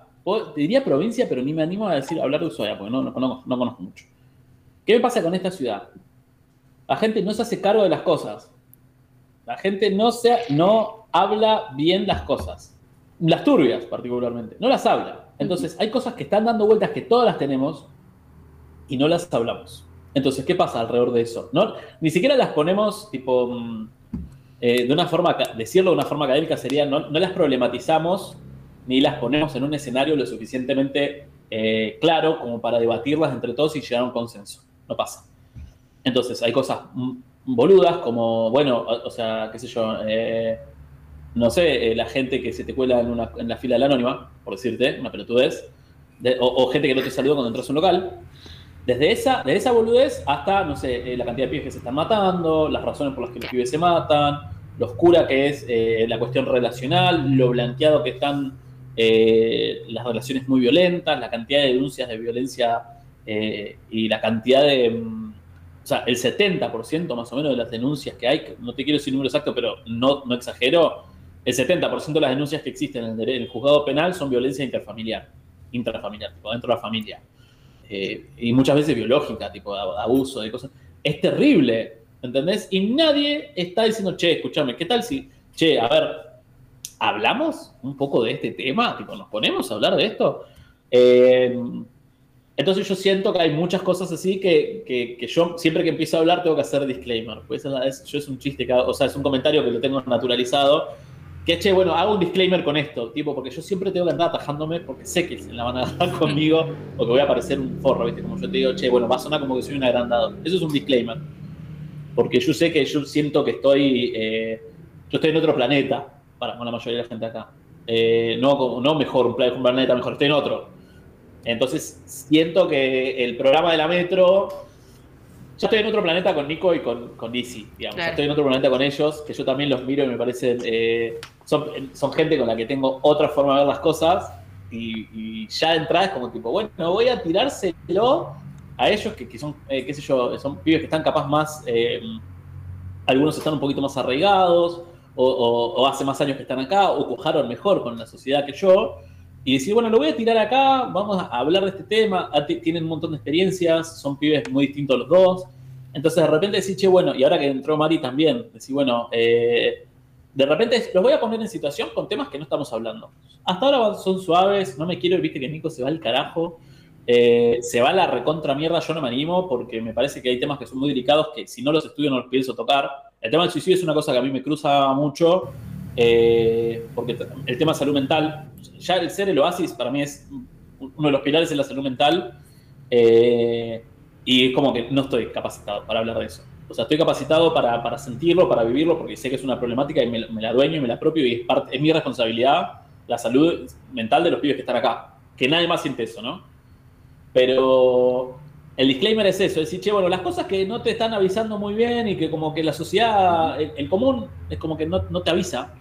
B: Te diría provincia, pero ni me animo a decir hablar de Ushuaia, porque no, no, conozco mucho. ¿Qué me pasa con esta ciudad? La gente no se hace cargo de las cosas. La gente no, se, no habla bien las cosas. Las turbias, particularmente. No las habla. Entonces, hay cosas que están dando vueltas que todas las tenemos, y no las hablamos. Entonces, ¿qué pasa alrededor de eso? ¿No? Ni siquiera las ponemos, tipo, mm, eh, de una forma, decirlo de una forma académica sería, no, las problematizamos ni las ponemos en un escenario lo suficientemente eh, claro como para debatirlas entre todos y llegar a un consenso. No pasa. Entonces, hay cosas boludas como, bueno, o, sea, qué sé yo, eh, no sé, la gente que se te cuela en, una, en la fila del anónima, por decirte, una pelotudez, o, o, gente que no te saluda cuando entras a un local, desde esa, de esa boludez hasta, no sé, eh, la cantidad de pibes que se están matando, las razones por las que los pibes se matan, lo oscura que es eh, la cuestión relacional, lo blanqueado que están eh, las relaciones muy violentas, la cantidad de denuncias de violencia y la cantidad de... Mm, o sea, el 70% más o menos de las denuncias que hay, no te quiero decir el número exacto, pero no, no exagero, el 70% de las denuncias que existen en el, en el juzgado penal son violencia interfamiliar, intrafamiliar, tipo dentro de la familia. Eh, y muchas veces biológica, tipo abuso, de cosas. Es terrible, ¿entendés? Y nadie está diciendo, che, escúchame, ¿qué tal si, che, a ver, ¿hablamos un poco de este tema? Tipo, ¿nos ponemos a hablar de esto? Eh, entonces yo siento que hay muchas cosas así que, que, yo siempre que empiezo a hablar tengo que hacer disclaimer. Pues es, yo es un chiste, o sea, es un comentario que lo tengo naturalizado que che, bueno, hago un disclaimer con esto, tipo, porque yo siempre tengo que andar atajándome porque sé que se la van a agarrar conmigo o que voy a parecer un forro, ¿viste? Como yo te digo, che, bueno, va a sonar como que soy un agrandado. Eso es un disclaimer. Porque yo sé que yo siento que estoy, eh, yo estoy en otro planeta, para la mayoría de la gente acá. Eh, no, no mejor, un planeta mejor, estoy en otro. Entonces siento que el programa de la Metro yo estoy en otro planeta con Nico y con, con digamos. Estoy en otro planeta con ellos, que yo también los miro y me parece. Eh, son, gente con la que tengo otra forma de ver las cosas. Y, ya de entrada es como tipo, bueno, voy a tirárselo a ellos que, que son, eh, qué sé yo, son pibes que están capaz más. Eh, algunos están un poquito más arraigados, o, o, hace más años que están acá, o cojaron mejor con la sociedad que yo. y decir, bueno, lo voy a tirar acá, vamos a hablar de este tema, ah, tienen un montón de experiencias, son pibes muy distintos los dos. Entonces de repente decís, che, bueno, y ahora que entró Mari también, decís, bueno, eh, de repente los voy a poner en situación con temas que no estamos hablando. Hasta ahora son suaves, no me quiero, viste que Nico se va al carajo, eh, se va a la recontra mierda, yo no me animo porque me parece que hay temas que son muy delicados que si no los estudio no los pienso tocar. El tema del suicidio es una cosa que a mí me cruza mucho, eh, porque el tema salud mental, ya el ser el oasis para mí es uno de los pilares de la salud mental. Eh, y es como que no estoy capacitado para hablar de eso. O sea, estoy capacitado para, para sentirlo, para vivirlo, porque sé que es una problemática y me, la dueño y me la apropio y es, parte, es mi responsabilidad la salud mental de los pibes que están acá. Que nadie más siente eso, ¿no? Pero el disclaimer es eso, es decir, che, bueno, las cosas que no te están avisando muy bien y que como que la sociedad, el, común, es como que no, no, te avisa.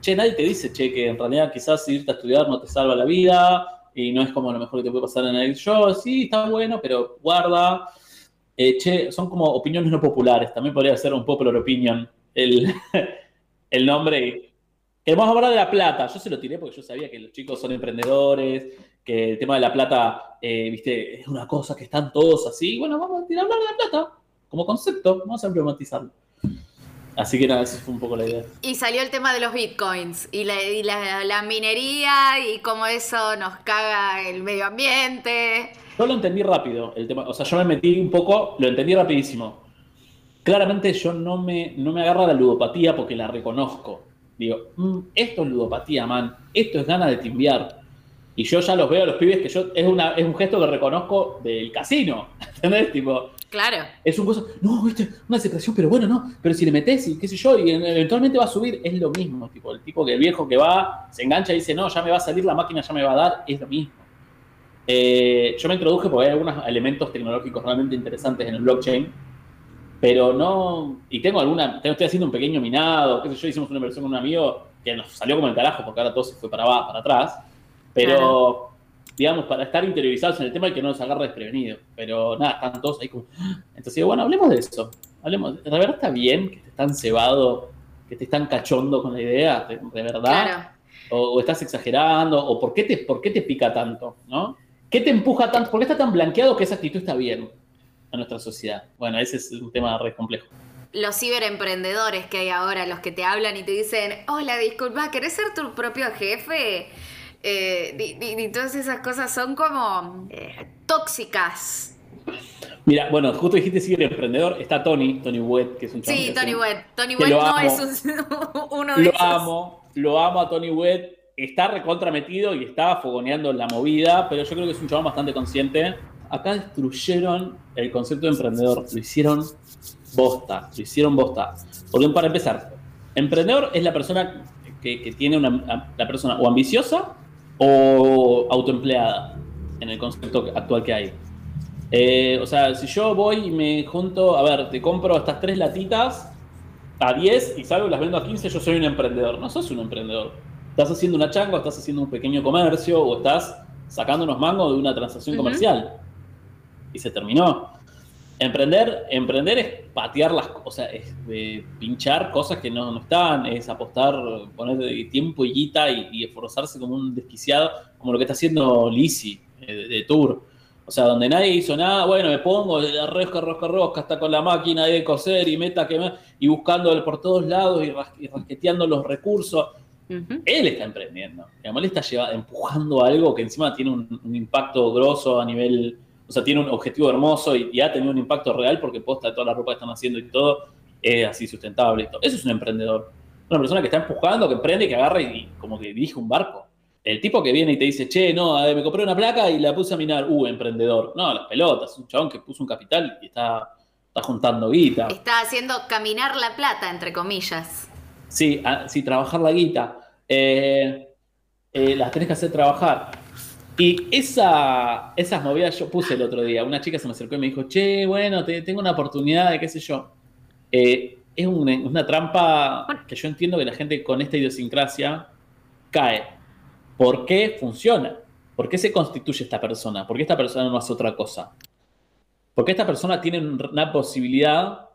B: Che, nadie te dice, che, que en realidad quizás irte a estudiar no te salva la vida, y no es como lo mejor que te puede pasar en el show. Sí, está bueno, pero guarda. Eh, che, son como opiniones no populares. También podría ser un popular opinion el, el nombre. Queremos hablar de la plata. Yo se lo tiré porque yo sabía que los chicos son emprendedores, que el tema de la plata, eh, viste, es una cosa que están todos así. Bueno, vamos a hablar de la plata como concepto. Vamos a emblematizarlo. Así que nada, esa fue un poco la idea.
A: Y salió el tema de los bitcoins y la, minería y cómo eso nos caga el medio ambiente.
B: Yo lo entendí rápido, el tema, o sea, yo me metí un poco, lo entendí rapidísimo. Claramente yo no me, no me agarra la ludopatía porque la reconozco. Digo, mm, esto es ludopatía, man, esto es ganas de timbiar. Y yo ya los veo a los pibes que yo, es, una, es un gesto que reconozco del casino, ¿entendés? Tipo,
A: Claro.
B: Es un cosa, no, viste, una separación, pero bueno, no, pero si le metes y qué sé yo, y eventualmente va a subir, es lo mismo, tipo, el tipo que el viejo que va, se engancha y dice, no, ya me va a salir la máquina, ya me va a dar, es lo mismo. Eh, yo me introduje porque hay algunos elementos tecnológicos realmente interesantes en el blockchain, pero no, y tengo alguna, estoy haciendo un pequeño minado, qué sé yo, hicimos una inversión con un amigo que nos salió como el carajo, porque ahora todo se fue para, para atrás, pero digamos, para estar interiorizados en el tema y que no nos agarre desprevenido. Pero nada, están todos ahí como. Entonces, bueno, hablemos de eso. Hablemos. ¿De verdad está bien que te están cebado, que te están cachondo con la idea? ¿De, verdad? Claro. O, estás exagerando? ¿O por qué, te, por qué te pica tanto? ¿No? ¿Qué te empuja tanto? ¿Por qué está tan blanqueado que esa actitud está bien en nuestra sociedad? Bueno, ese es un tema re complejo
A: los ciberemprendedores que hay ahora, los que te hablan y te dicen, hola, disculpa, ¿querés ser tu propio jefe? Eh, y, todas esas cosas son como eh, tóxicas.
B: Mira, bueno, justo dijiste si emprendedor, está Tony, Tony Wett, que es un
A: chaval. Sí, Tony Wett. Tony Wett no es uno de
B: lo amo, lo amo a Tony Wett. Está recontrametido y está fogoneando la movida, pero yo creo que es un chaval bastante consciente. Acá destruyeron el concepto de emprendedor, lo hicieron bosta, lo hicieron bosta. Porque para empezar, emprendedor es la persona que, que tiene una, la persona o ambiciosa o autoempleada en el concepto actual que hay. Eh, o sea, si yo voy y me junto, a ver, te compro estas tres latitas a 10 y salgo y las vendo a 15, yo soy un emprendedor. No sos un emprendedor. Estás haciendo una changa, estás haciendo un pequeño comercio, o estás sacando unos mangos de una transacción comercial. Y se terminó. Emprender, emprender es patear las cosas, es pinchar cosas que no, están, es apostar, poner tiempo y guita y, esforzarse como un desquiciado, como lo que está haciendo Lisi eh, de, Tour. O sea, donde nadie hizo nada, bueno, me pongo la rosca, rosca, rosca, hasta con la máquina de coser y meta que y buscando por todos lados y, rasqueteando los recursos. Él está emprendiendo. Él está empujando algo que encima tiene un, un impacto grosso a nivel o sea, tiene un objetivo hermoso y, ha tenido un impacto real porque posta de toda la ropa que están haciendo y todo es así sustentable. Y todo. Eso es un emprendedor. Una persona que está empujando, que emprende, que agarra y, como que dirige un barco. El tipo que viene y te dice, che, no, me compré una placa y la puse a minar, uh, emprendedor. No, las pelotas, un chabón que puso un capital y está, está juntando guita.
A: Está haciendo caminar la plata, entre comillas.
B: Sí, sí, trabajar la guita. Eh, eh, las tenés que hacer trabajar. Y esa, esas movidas yo puse el otro día. Una chica se me acercó y me dijo, che, bueno, tengo una oportunidad de qué sé yo. Eh, es una, trampa que yo entiendo que la gente con esta idiosincrasia cae. ¿Por qué funciona? ¿Por qué se constituye esta persona? ¿Por qué esta persona no hace otra cosa? Porque esta persona tiene una posibilidad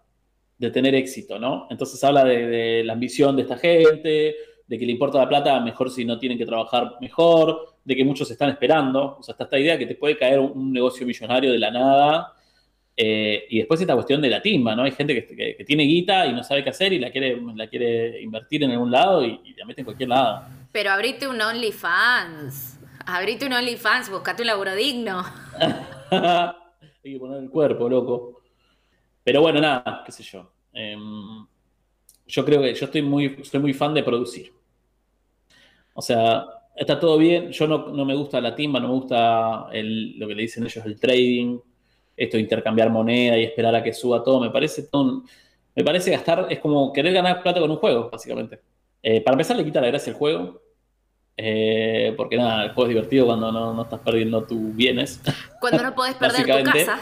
B: de tener éxito, ¿no? Entonces habla de, de la ambición de esta gente, de que le importa la plata, mejor si no tienen que trabajar mejor, de que muchos están esperando. O sea, está esta idea que te puede caer un, negocio millonario de la nada. Eh, y después esta cuestión de la timba, ¿no? Hay gente que, tiene guita y no sabe qué hacer y la quiere, la quiere invertir en algún lado y, y la mete en cualquier lado.
A: Pero abrite un OnlyFans. Abrite un OnlyFans, buscate un laburo digno.
B: Hay que poner el cuerpo, loco. Pero bueno, nada, qué sé yo. Em, yo creo que yo estoy muy, soy muy fan de producir. O sea, está todo bien. Yo no, me gusta la timba, no me gusta lo que le dicen ellos, el trading, esto de intercambiar moneda y esperar a que suba todo. Me parece todo me parece gastar, es como querer ganar plata con un juego, básicamente. Eh, para empezar, le quita la gracia al juego. Eh, porque nada, el juego es divertido cuando no, estás perdiendo tus bienes.
A: Cuando no podés perder tu casa.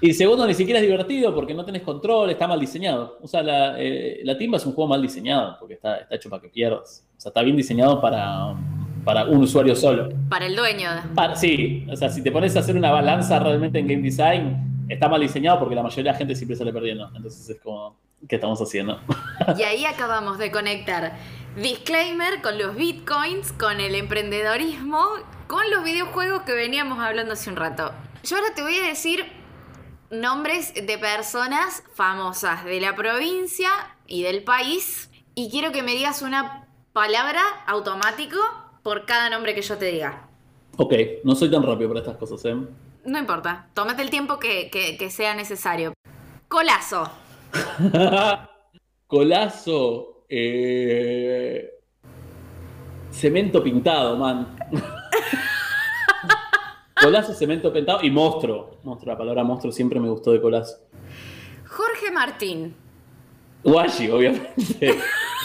B: Y segundo, ni siquiera es divertido porque no tenés control, está mal diseñado. O sea, la, eh, la timba es un juego mal diseñado porque está, está, hecho para que pierdas. O sea, está bien diseñado para, para un usuario solo.
A: Para el dueño.
B: sí, o sea, si te pones a hacer una balanza realmente en game design, está mal diseñado porque la mayoría de la gente siempre sale perdiendo. Entonces es como, ¿qué estamos haciendo?
A: Y ahí acabamos de conectar Disclaimer con los bitcoins, con el emprendedorismo, con los videojuegos que veníamos hablando hace un rato. Yo ahora te voy a decir nombres de personas famosas de la provincia y del país y quiero que me digas una palabra automático por cada nombre que yo te diga.
B: Ok, no soy tan rápido para estas cosas, ¿eh?
A: No importa, tómate el tiempo que, que sea necesario. Colazo.
B: Colazo. Eh, cemento pintado, man. colazo, cemento pintado y monstruo. Monstruo, la palabra monstruo siempre me gustó de colazo.
A: Jorge Martín.
B: Washi, obviamente.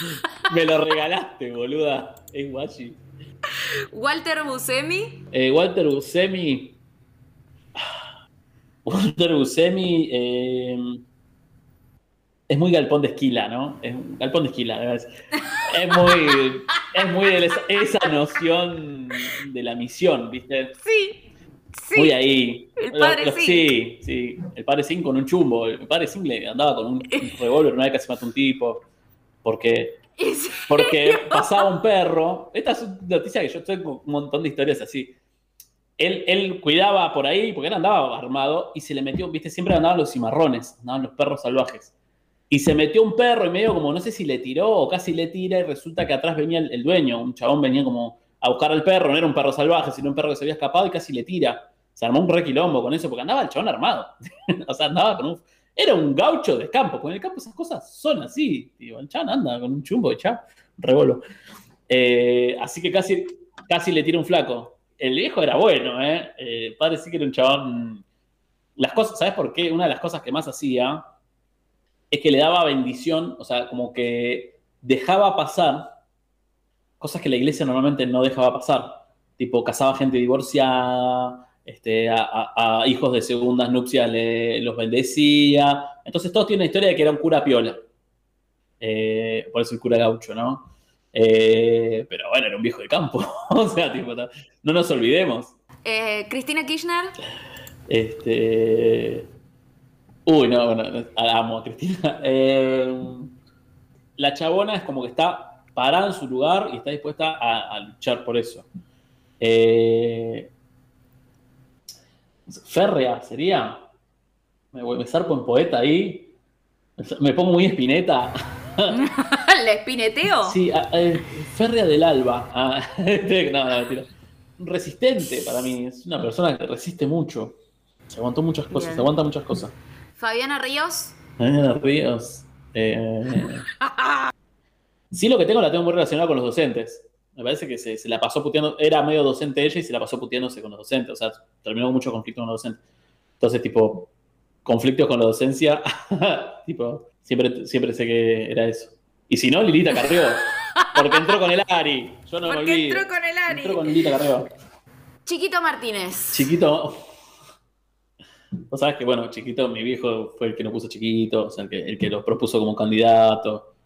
B: me lo regalaste, boluda. Es Washi.
A: Walter Busemi.
B: Eh, Walter Busemi. Walter Busemi. Eh, es muy galpón de esquila, ¿no? Es galpón de esquila, es, es muy, es muy de esa, noción de la misión, ¿viste?
A: Sí, sí.
B: Muy ahí.
A: El padre
B: Sí, sí. El padre Sin con un chumbo. El padre Sin le andaba con un, revólver una vez se mató un tipo. Porque, porque pasaba un perro. Esta es una noticia que yo tengo un montón de historias así. Él, él, cuidaba por ahí, porque él andaba armado, y se le metió, viste, siempre andaban los cimarrones, andaban los perros salvajes. Y se metió un perro y medio como, no sé si le tiró o casi le tira y resulta que atrás venía el, dueño, un chabón venía como a buscar al perro, no era un perro salvaje, sino un perro que se había escapado y casi le tira. Se armó un requilombo con eso porque andaba el chabón armado. o sea, andaba con un... Era un gaucho de campo, porque en el campo esas cosas son así. el chabón anda con un chumbo de chap, regolo. Eh, así que casi, casi le tira un flaco. El viejo era bueno, ¿eh? eh parece que era un chabón... Las cosas, ¿sabes por qué? Una de las cosas que más hacía es que le daba bendición, o sea, como que dejaba pasar cosas que la iglesia normalmente no dejaba pasar. Tipo, casaba gente divorciada, este, a, hijos de segundas nupcias le, los bendecía. Entonces todos tienen la historia de que era un cura piola. Eh, por eso el cura gaucho, ¿no? Eh, pero bueno, era un viejo de campo. o sea, tipo, no nos olvidemos.
A: Eh, Cristina Kirchner.
B: Este. Uy, no, no, amo a Cristina. La chabona es como que está parada en su lugar y está dispuesta a, luchar por eso. Eh, férrea sería. Me, a zarpo en poeta ahí. Me pongo muy espineta.
A: ¿Le espineteo?
B: Sí, férrea del alba. Ah, no, no, mentira. Resistente para mí. Es una persona que resiste mucho. Se aguantó muchas cosas, se aguanta muchas cosas.
A: Fabiana Ríos.
B: Fabiana Ríos. Eh, sí, lo que tengo la tengo muy relacionada con los docentes. Me parece que se, la pasó puteando, era medio docente ella y se la pasó puteándose con los docentes. O sea, terminó con mucho conflicto con los docentes. Entonces, tipo, conflictos con la docencia, tipo, siempre, siempre sé que era eso. Y si no, Lilita Carrió. Porque entró con el Ari. Yo no
A: porque me olvido. entró con el Ari.
B: Entró con Lilita Carrió.
A: Chiquito Martínez.
B: Chiquito. Vos sabés que, bueno, chiquito, mi viejo fue el que nos puso chiquito, o sea, el que, el que lo propuso como candidato.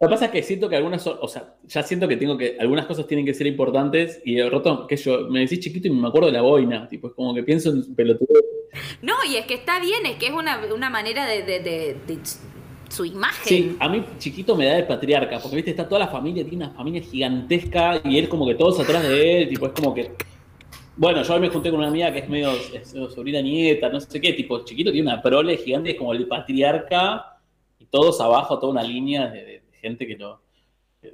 B: Lo que pasa es que siento que algunas, o sea, ya siento que tengo que, algunas cosas tienen que ser importantes y de rato, que yo, me decís chiquito y me acuerdo de la boina, tipo, es como que pienso en pelotudo.
A: No, y es que está bien, es que es una, manera de, de, su imagen.
B: Sí, a mí chiquito me da de patriarca, porque viste, está toda la familia, tiene una familia gigantesca y él como que todos atrás de él, tipo, es como que Bueno, yo hoy me junté con una amiga que es medio, es sobrina nieta, no sé qué, tipo chiquito, tiene una prole gigante, es como el patriarca, y todos abajo, toda una línea de, gente que, no,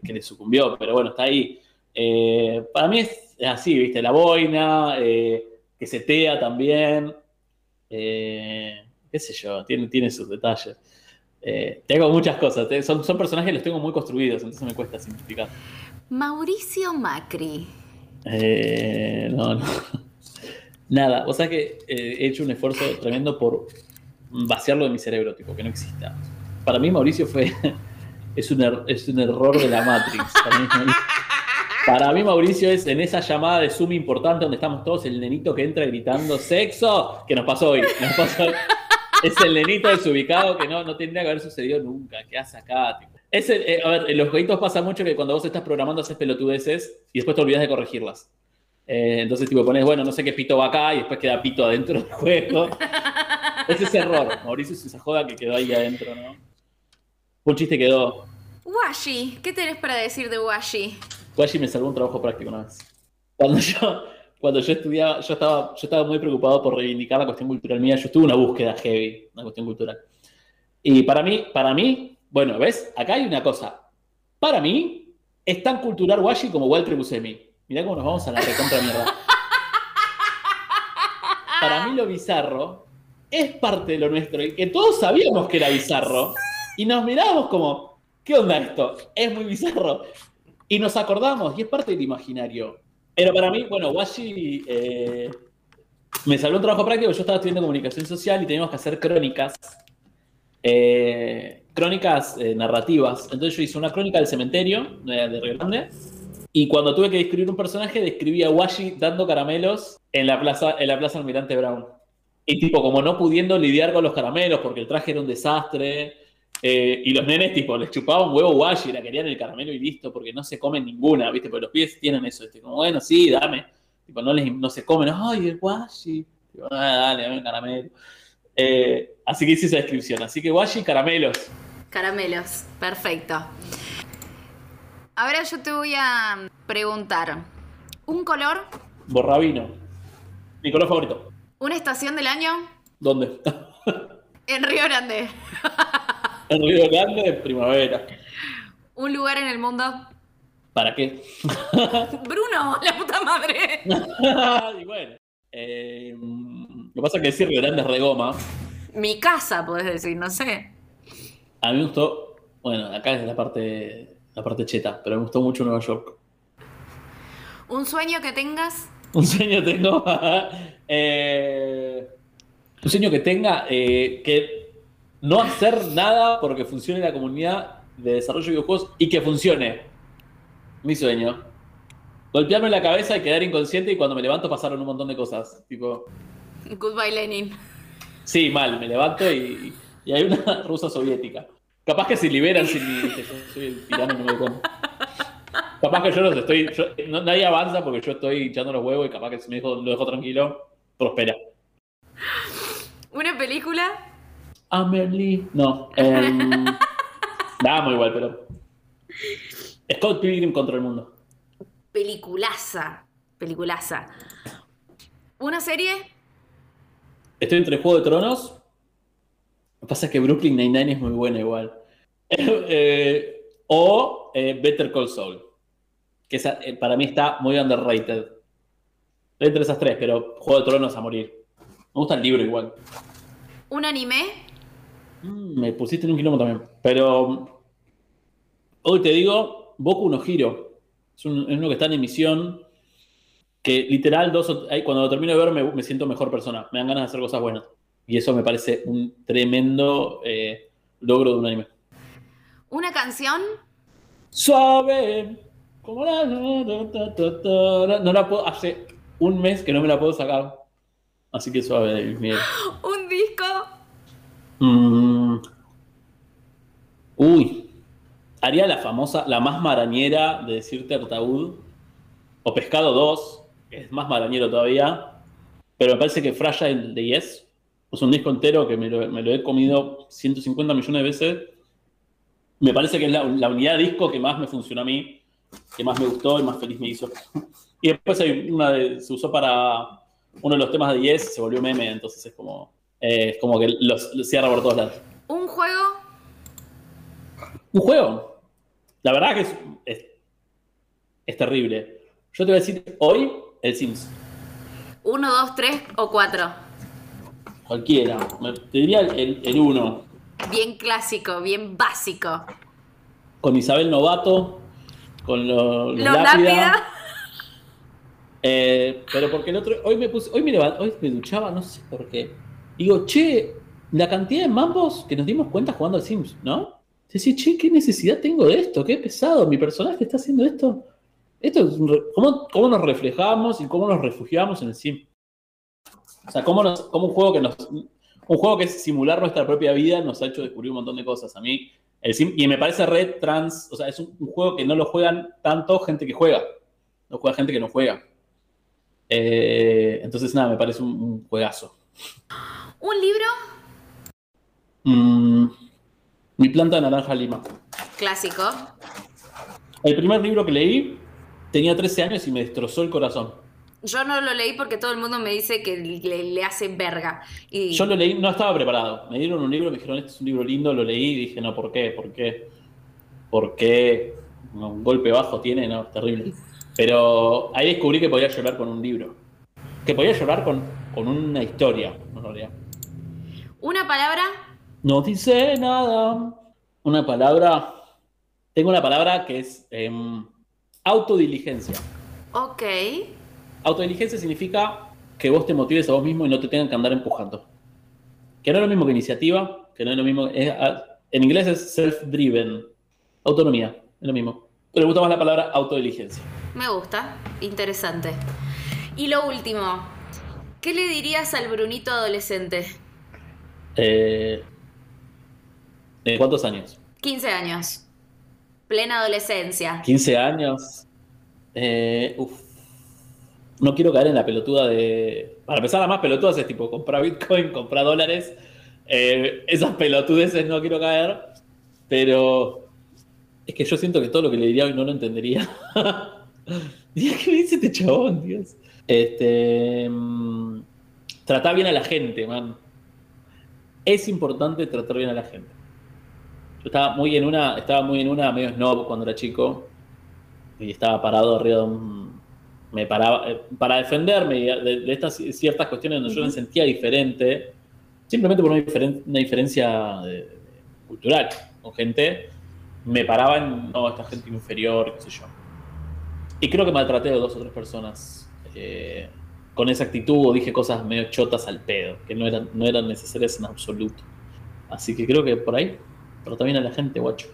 B: que le sucumbió, pero bueno, está ahí. Eh, para mí es así, ¿viste? La boina, eh, que setea también. Eh, qué sé yo, tiene, tiene sus detalles. tengo muchas cosas, son, son personajes que los tengo muy construidos, entonces me cuesta simplificar.
A: Mauricio Macri.
B: no, no. Nada, o sea que he hecho un esfuerzo tremendo por vaciarlo de mi cerebro, tipo, que no exista. Para mí Mauricio fue es un, er, es un error de la Matrix. Para mí, Mauricio es en esa llamada de Zoom importante donde estamos todos, el nenito que entra gritando sexo, que nos pasó hoy. Es el nenito desubicado que no, no tendría que haber sucedido nunca. ¿Qué hace acá? Eh, a ver, en los jueguitos pasa mucho que cuando vos estás programando haces pelotudeces y después te olvidas de corregirlas. Eh, entonces, tipo, pones, bueno, no sé qué pito va acá y después queda pito adentro del juego. es ese error. Mauricio es esa joda que quedó ahí adentro, ¿no? Un chiste quedó.
A: Washi, ¿qué tenés para decir de Washi?
B: Washi me salvó un trabajo práctico una vez. Cuando yo, cuando yo estudiaba, yo estaba, yo estaba muy preocupado por reivindicar la cuestión cultural mía. Yo estuve una búsqueda heavy, una cuestión cultural. Y para mí, para mí, bueno, ¿ves? Acá hay una cosa. Para mí, es tan cultural Washi como Walter Buscemi. Mirá cómo nos vamos a la recontra mierda. Para mí lo bizarro es parte de lo nuestro y que todos sabíamos que era bizarro y nos mirábamos como, ¿qué onda esto? Es muy bizarro. Y nos acordamos, y es parte del imaginario. Pero para mí, bueno, Washi eh, me salió un trabajo práctico. Yo estaba estudiando comunicación social y teníamos que hacer crónicas. Eh, crónicas eh, narrativas. Entonces yo hice una crónica del cementerio de, Río Grande. Y cuando tuve que describir un personaje, describí a Washi dando caramelos en la plaza, en la plaza Almirante Brown. Y tipo, como no pudiendo lidiar con los caramelos porque el traje era un desastre, eh, y los nenes, tipo, les chupaban huevo washi, la querían el caramelo y listo, porque no se comen ninguna, ¿viste? Porque los pies tienen eso, este, como, bueno, sí, dame. Tipo, no, les, no se comen, ay, el washi. Tipo, ah, dale, dame un caramelo. Eh, así que hice esa descripción. Así que washi, caramelos.
A: Caramelos, perfecto. Ahora yo te voy a preguntar, ¿un color?
B: Borrabino. Mi color favorito.
A: ¿Una estación del año?
B: ¿Dónde?
A: en Río Grande.
B: En Río Grande, primavera.
A: ¿Un lugar en el mundo?
B: ¿Para qué?
A: Bruno, la puta madre.
B: y bueno. Eh, lo que pasa es que decir Río Grande es regoma.
A: Mi casa, podés decir, no sé.
B: A mí me gustó, bueno, acá es la parte, la parte cheta, pero me gustó mucho Nueva York.
A: ¿Un sueño que tengas?
B: Un sueño tengo. eh, un sueño que tenga eh, que no hacer nada porque funcione la comunidad de desarrollo de videojuegos y que funcione. Mi sueño. Golpearme en la cabeza y quedar inconsciente y cuando me levanto pasaron un montón de cosas. Tipo.
A: Goodbye Lenin.
B: Sí, mal, me levanto y, hay una rusa soviética. Capaz que se liberan sin yo soy el tirano no me Capaz que yo los estoy. nadie avanza porque yo estoy echando los huevos y capaz que si me dejo, lo dejo tranquilo, prospera.
A: ¿Una película?
B: Amelie. No. Eh, muy igual, pero. Scott Pilgrim contra el mundo.
A: Peliculaza. Peliculaza. ¿Una serie?
B: Estoy entre Juego de Tronos. Lo que pasa es que Brooklyn Nine-Nine es muy buena igual. Eh, o eh, Better Call Saul. Que eh, para mí está muy underrated. Estoy entre esas tres, pero Juego de Tronos a morir. Me gusta el libro igual.
A: ¿Un anime?
B: Mm, me pusiste en un kilómetro también. Pero hoy te digo, Boku no Hiro. Es, uno que está en emisión. Que literal, dos cuando lo termino de ver, me, siento mejor persona. Me dan ganas de hacer cosas buenas. Y eso me parece un tremendo eh, logro de un anime.
A: ¿Una canción?
B: Suave. Como la, no la puedo. Hace un mes que no me la puedo sacar. Así que suave,
A: ¿Un disco?
B: Mm. Uy. Haría la famosa, la más marañera de decirte Artaud. O Pescado 2, que es más marañero todavía. Pero me parece que Fragile de Yes es un disco entero que me lo, he comido 150 millones de veces. Me parece que es la, unidad de disco que más me funcionó a mí, que más me gustó y más feliz me hizo. Y después hay una de, se usó para uno de los temas de Yes, se volvió meme, entonces es como, eh, como que los, los cierra por todos lados.
A: ¿Un juego?
B: ¿Un juego? La verdad que es, es, es terrible. Yo te voy a decir hoy el Sims.
A: ¿Uno, dos, tres o cuatro?
B: Cualquiera. Te diría el, el uno.
A: Bien clásico, bien básico.
B: Con Isabel Novato. Con lo,
A: Lo
B: Lápida.
A: lápida.
B: Eh, pero porque el otro. Hoy me puse. Hoy me levanté, hoy me duchaba, no sé por qué. Digo, che, la cantidad de mambos que nos dimos cuenta jugando al Sims, ¿no? Decís, che, ¿qué necesidad tengo de esto? Qué pesado, mi personaje está haciendo esto. Esto es ¿cómo, cómo nos reflejamos y cómo nos refugiamos en el Sim? O sea, cómo, nos- cómo un juego que nos. Un juego que es simular nuestra propia vida nos ha hecho descubrir un montón de cosas. A mí, el Sim, y me parece red trans, o sea, es un, un juego que no lo juegan tanto gente que juega. No juega gente que no juega. Eh, entonces, nada, me parece un, un juegazo.
A: ¿Un libro?
B: Mm, mi planta de naranja lima.
A: Clásico.
B: El primer libro que leí tenía 13 años y me destrozó el corazón.
A: Yo no lo leí porque todo el mundo me dice que le, le hace verga. Y
B: Yo lo leí, no estaba preparado. Me dieron un libro, me dijeron, este es un libro lindo, lo leí y dije, no, ¿por qué? ¿Por qué? ¿Por qué? Un golpe bajo tiene, no, es terrible. Pero ahí descubrí que podía llorar con un libro. Que podía llorar con, con una historia, en realidad.
A: ¿Una palabra?
B: No dice nada. Una palabra. Tengo una palabra que es em, autodiligencia.
A: Ok.
B: Autodiligencia significa que vos te motives a vos mismo y no te tengan que andar empujando. Que no es lo mismo que iniciativa, que no es lo mismo. es- en inglés es self-driven. Autonomía, es lo mismo. Pero me gusta más la palabra autodiligencia.
A: Me gusta. Interesante. Y lo último. ¿Qué le dirías al Brunito adolescente?
B: Eh, ¿De cuántos años?
A: 15 años. Plena adolescencia.
B: 15 años. Eh, uf. No quiero caer en la pelotuda de. Para empezar, la más pelotudas es tipo comprar Bitcoin, comprar dólares. Eh, esas pelotudeces no quiero caer. Pero es que yo siento que todo lo que le diría hoy no lo entendería. Diría, ¿qué me dice este chabón, Dios? Este. mm, Tratar bien a la gente, man. Es importante tratar bien a la gente. Yo estaba muy en una, estaba muy en una medio snob cuando era chico y estaba parado arriba de un me paraba eh, para defenderme de, de estas ciertas cuestiones donde yo me sentía diferente, simplemente por una, diferen- una diferencia de- cultural con gente, me paraba en no, esta gente inferior, qué sé yo. Y creo que maltraté a dos o tres personas eh, con esa actitud o dije cosas medio chotas al pedo, que no eran, no eran necesarias en absoluto. Así que creo que por ahí, pero también a la gente, guacho.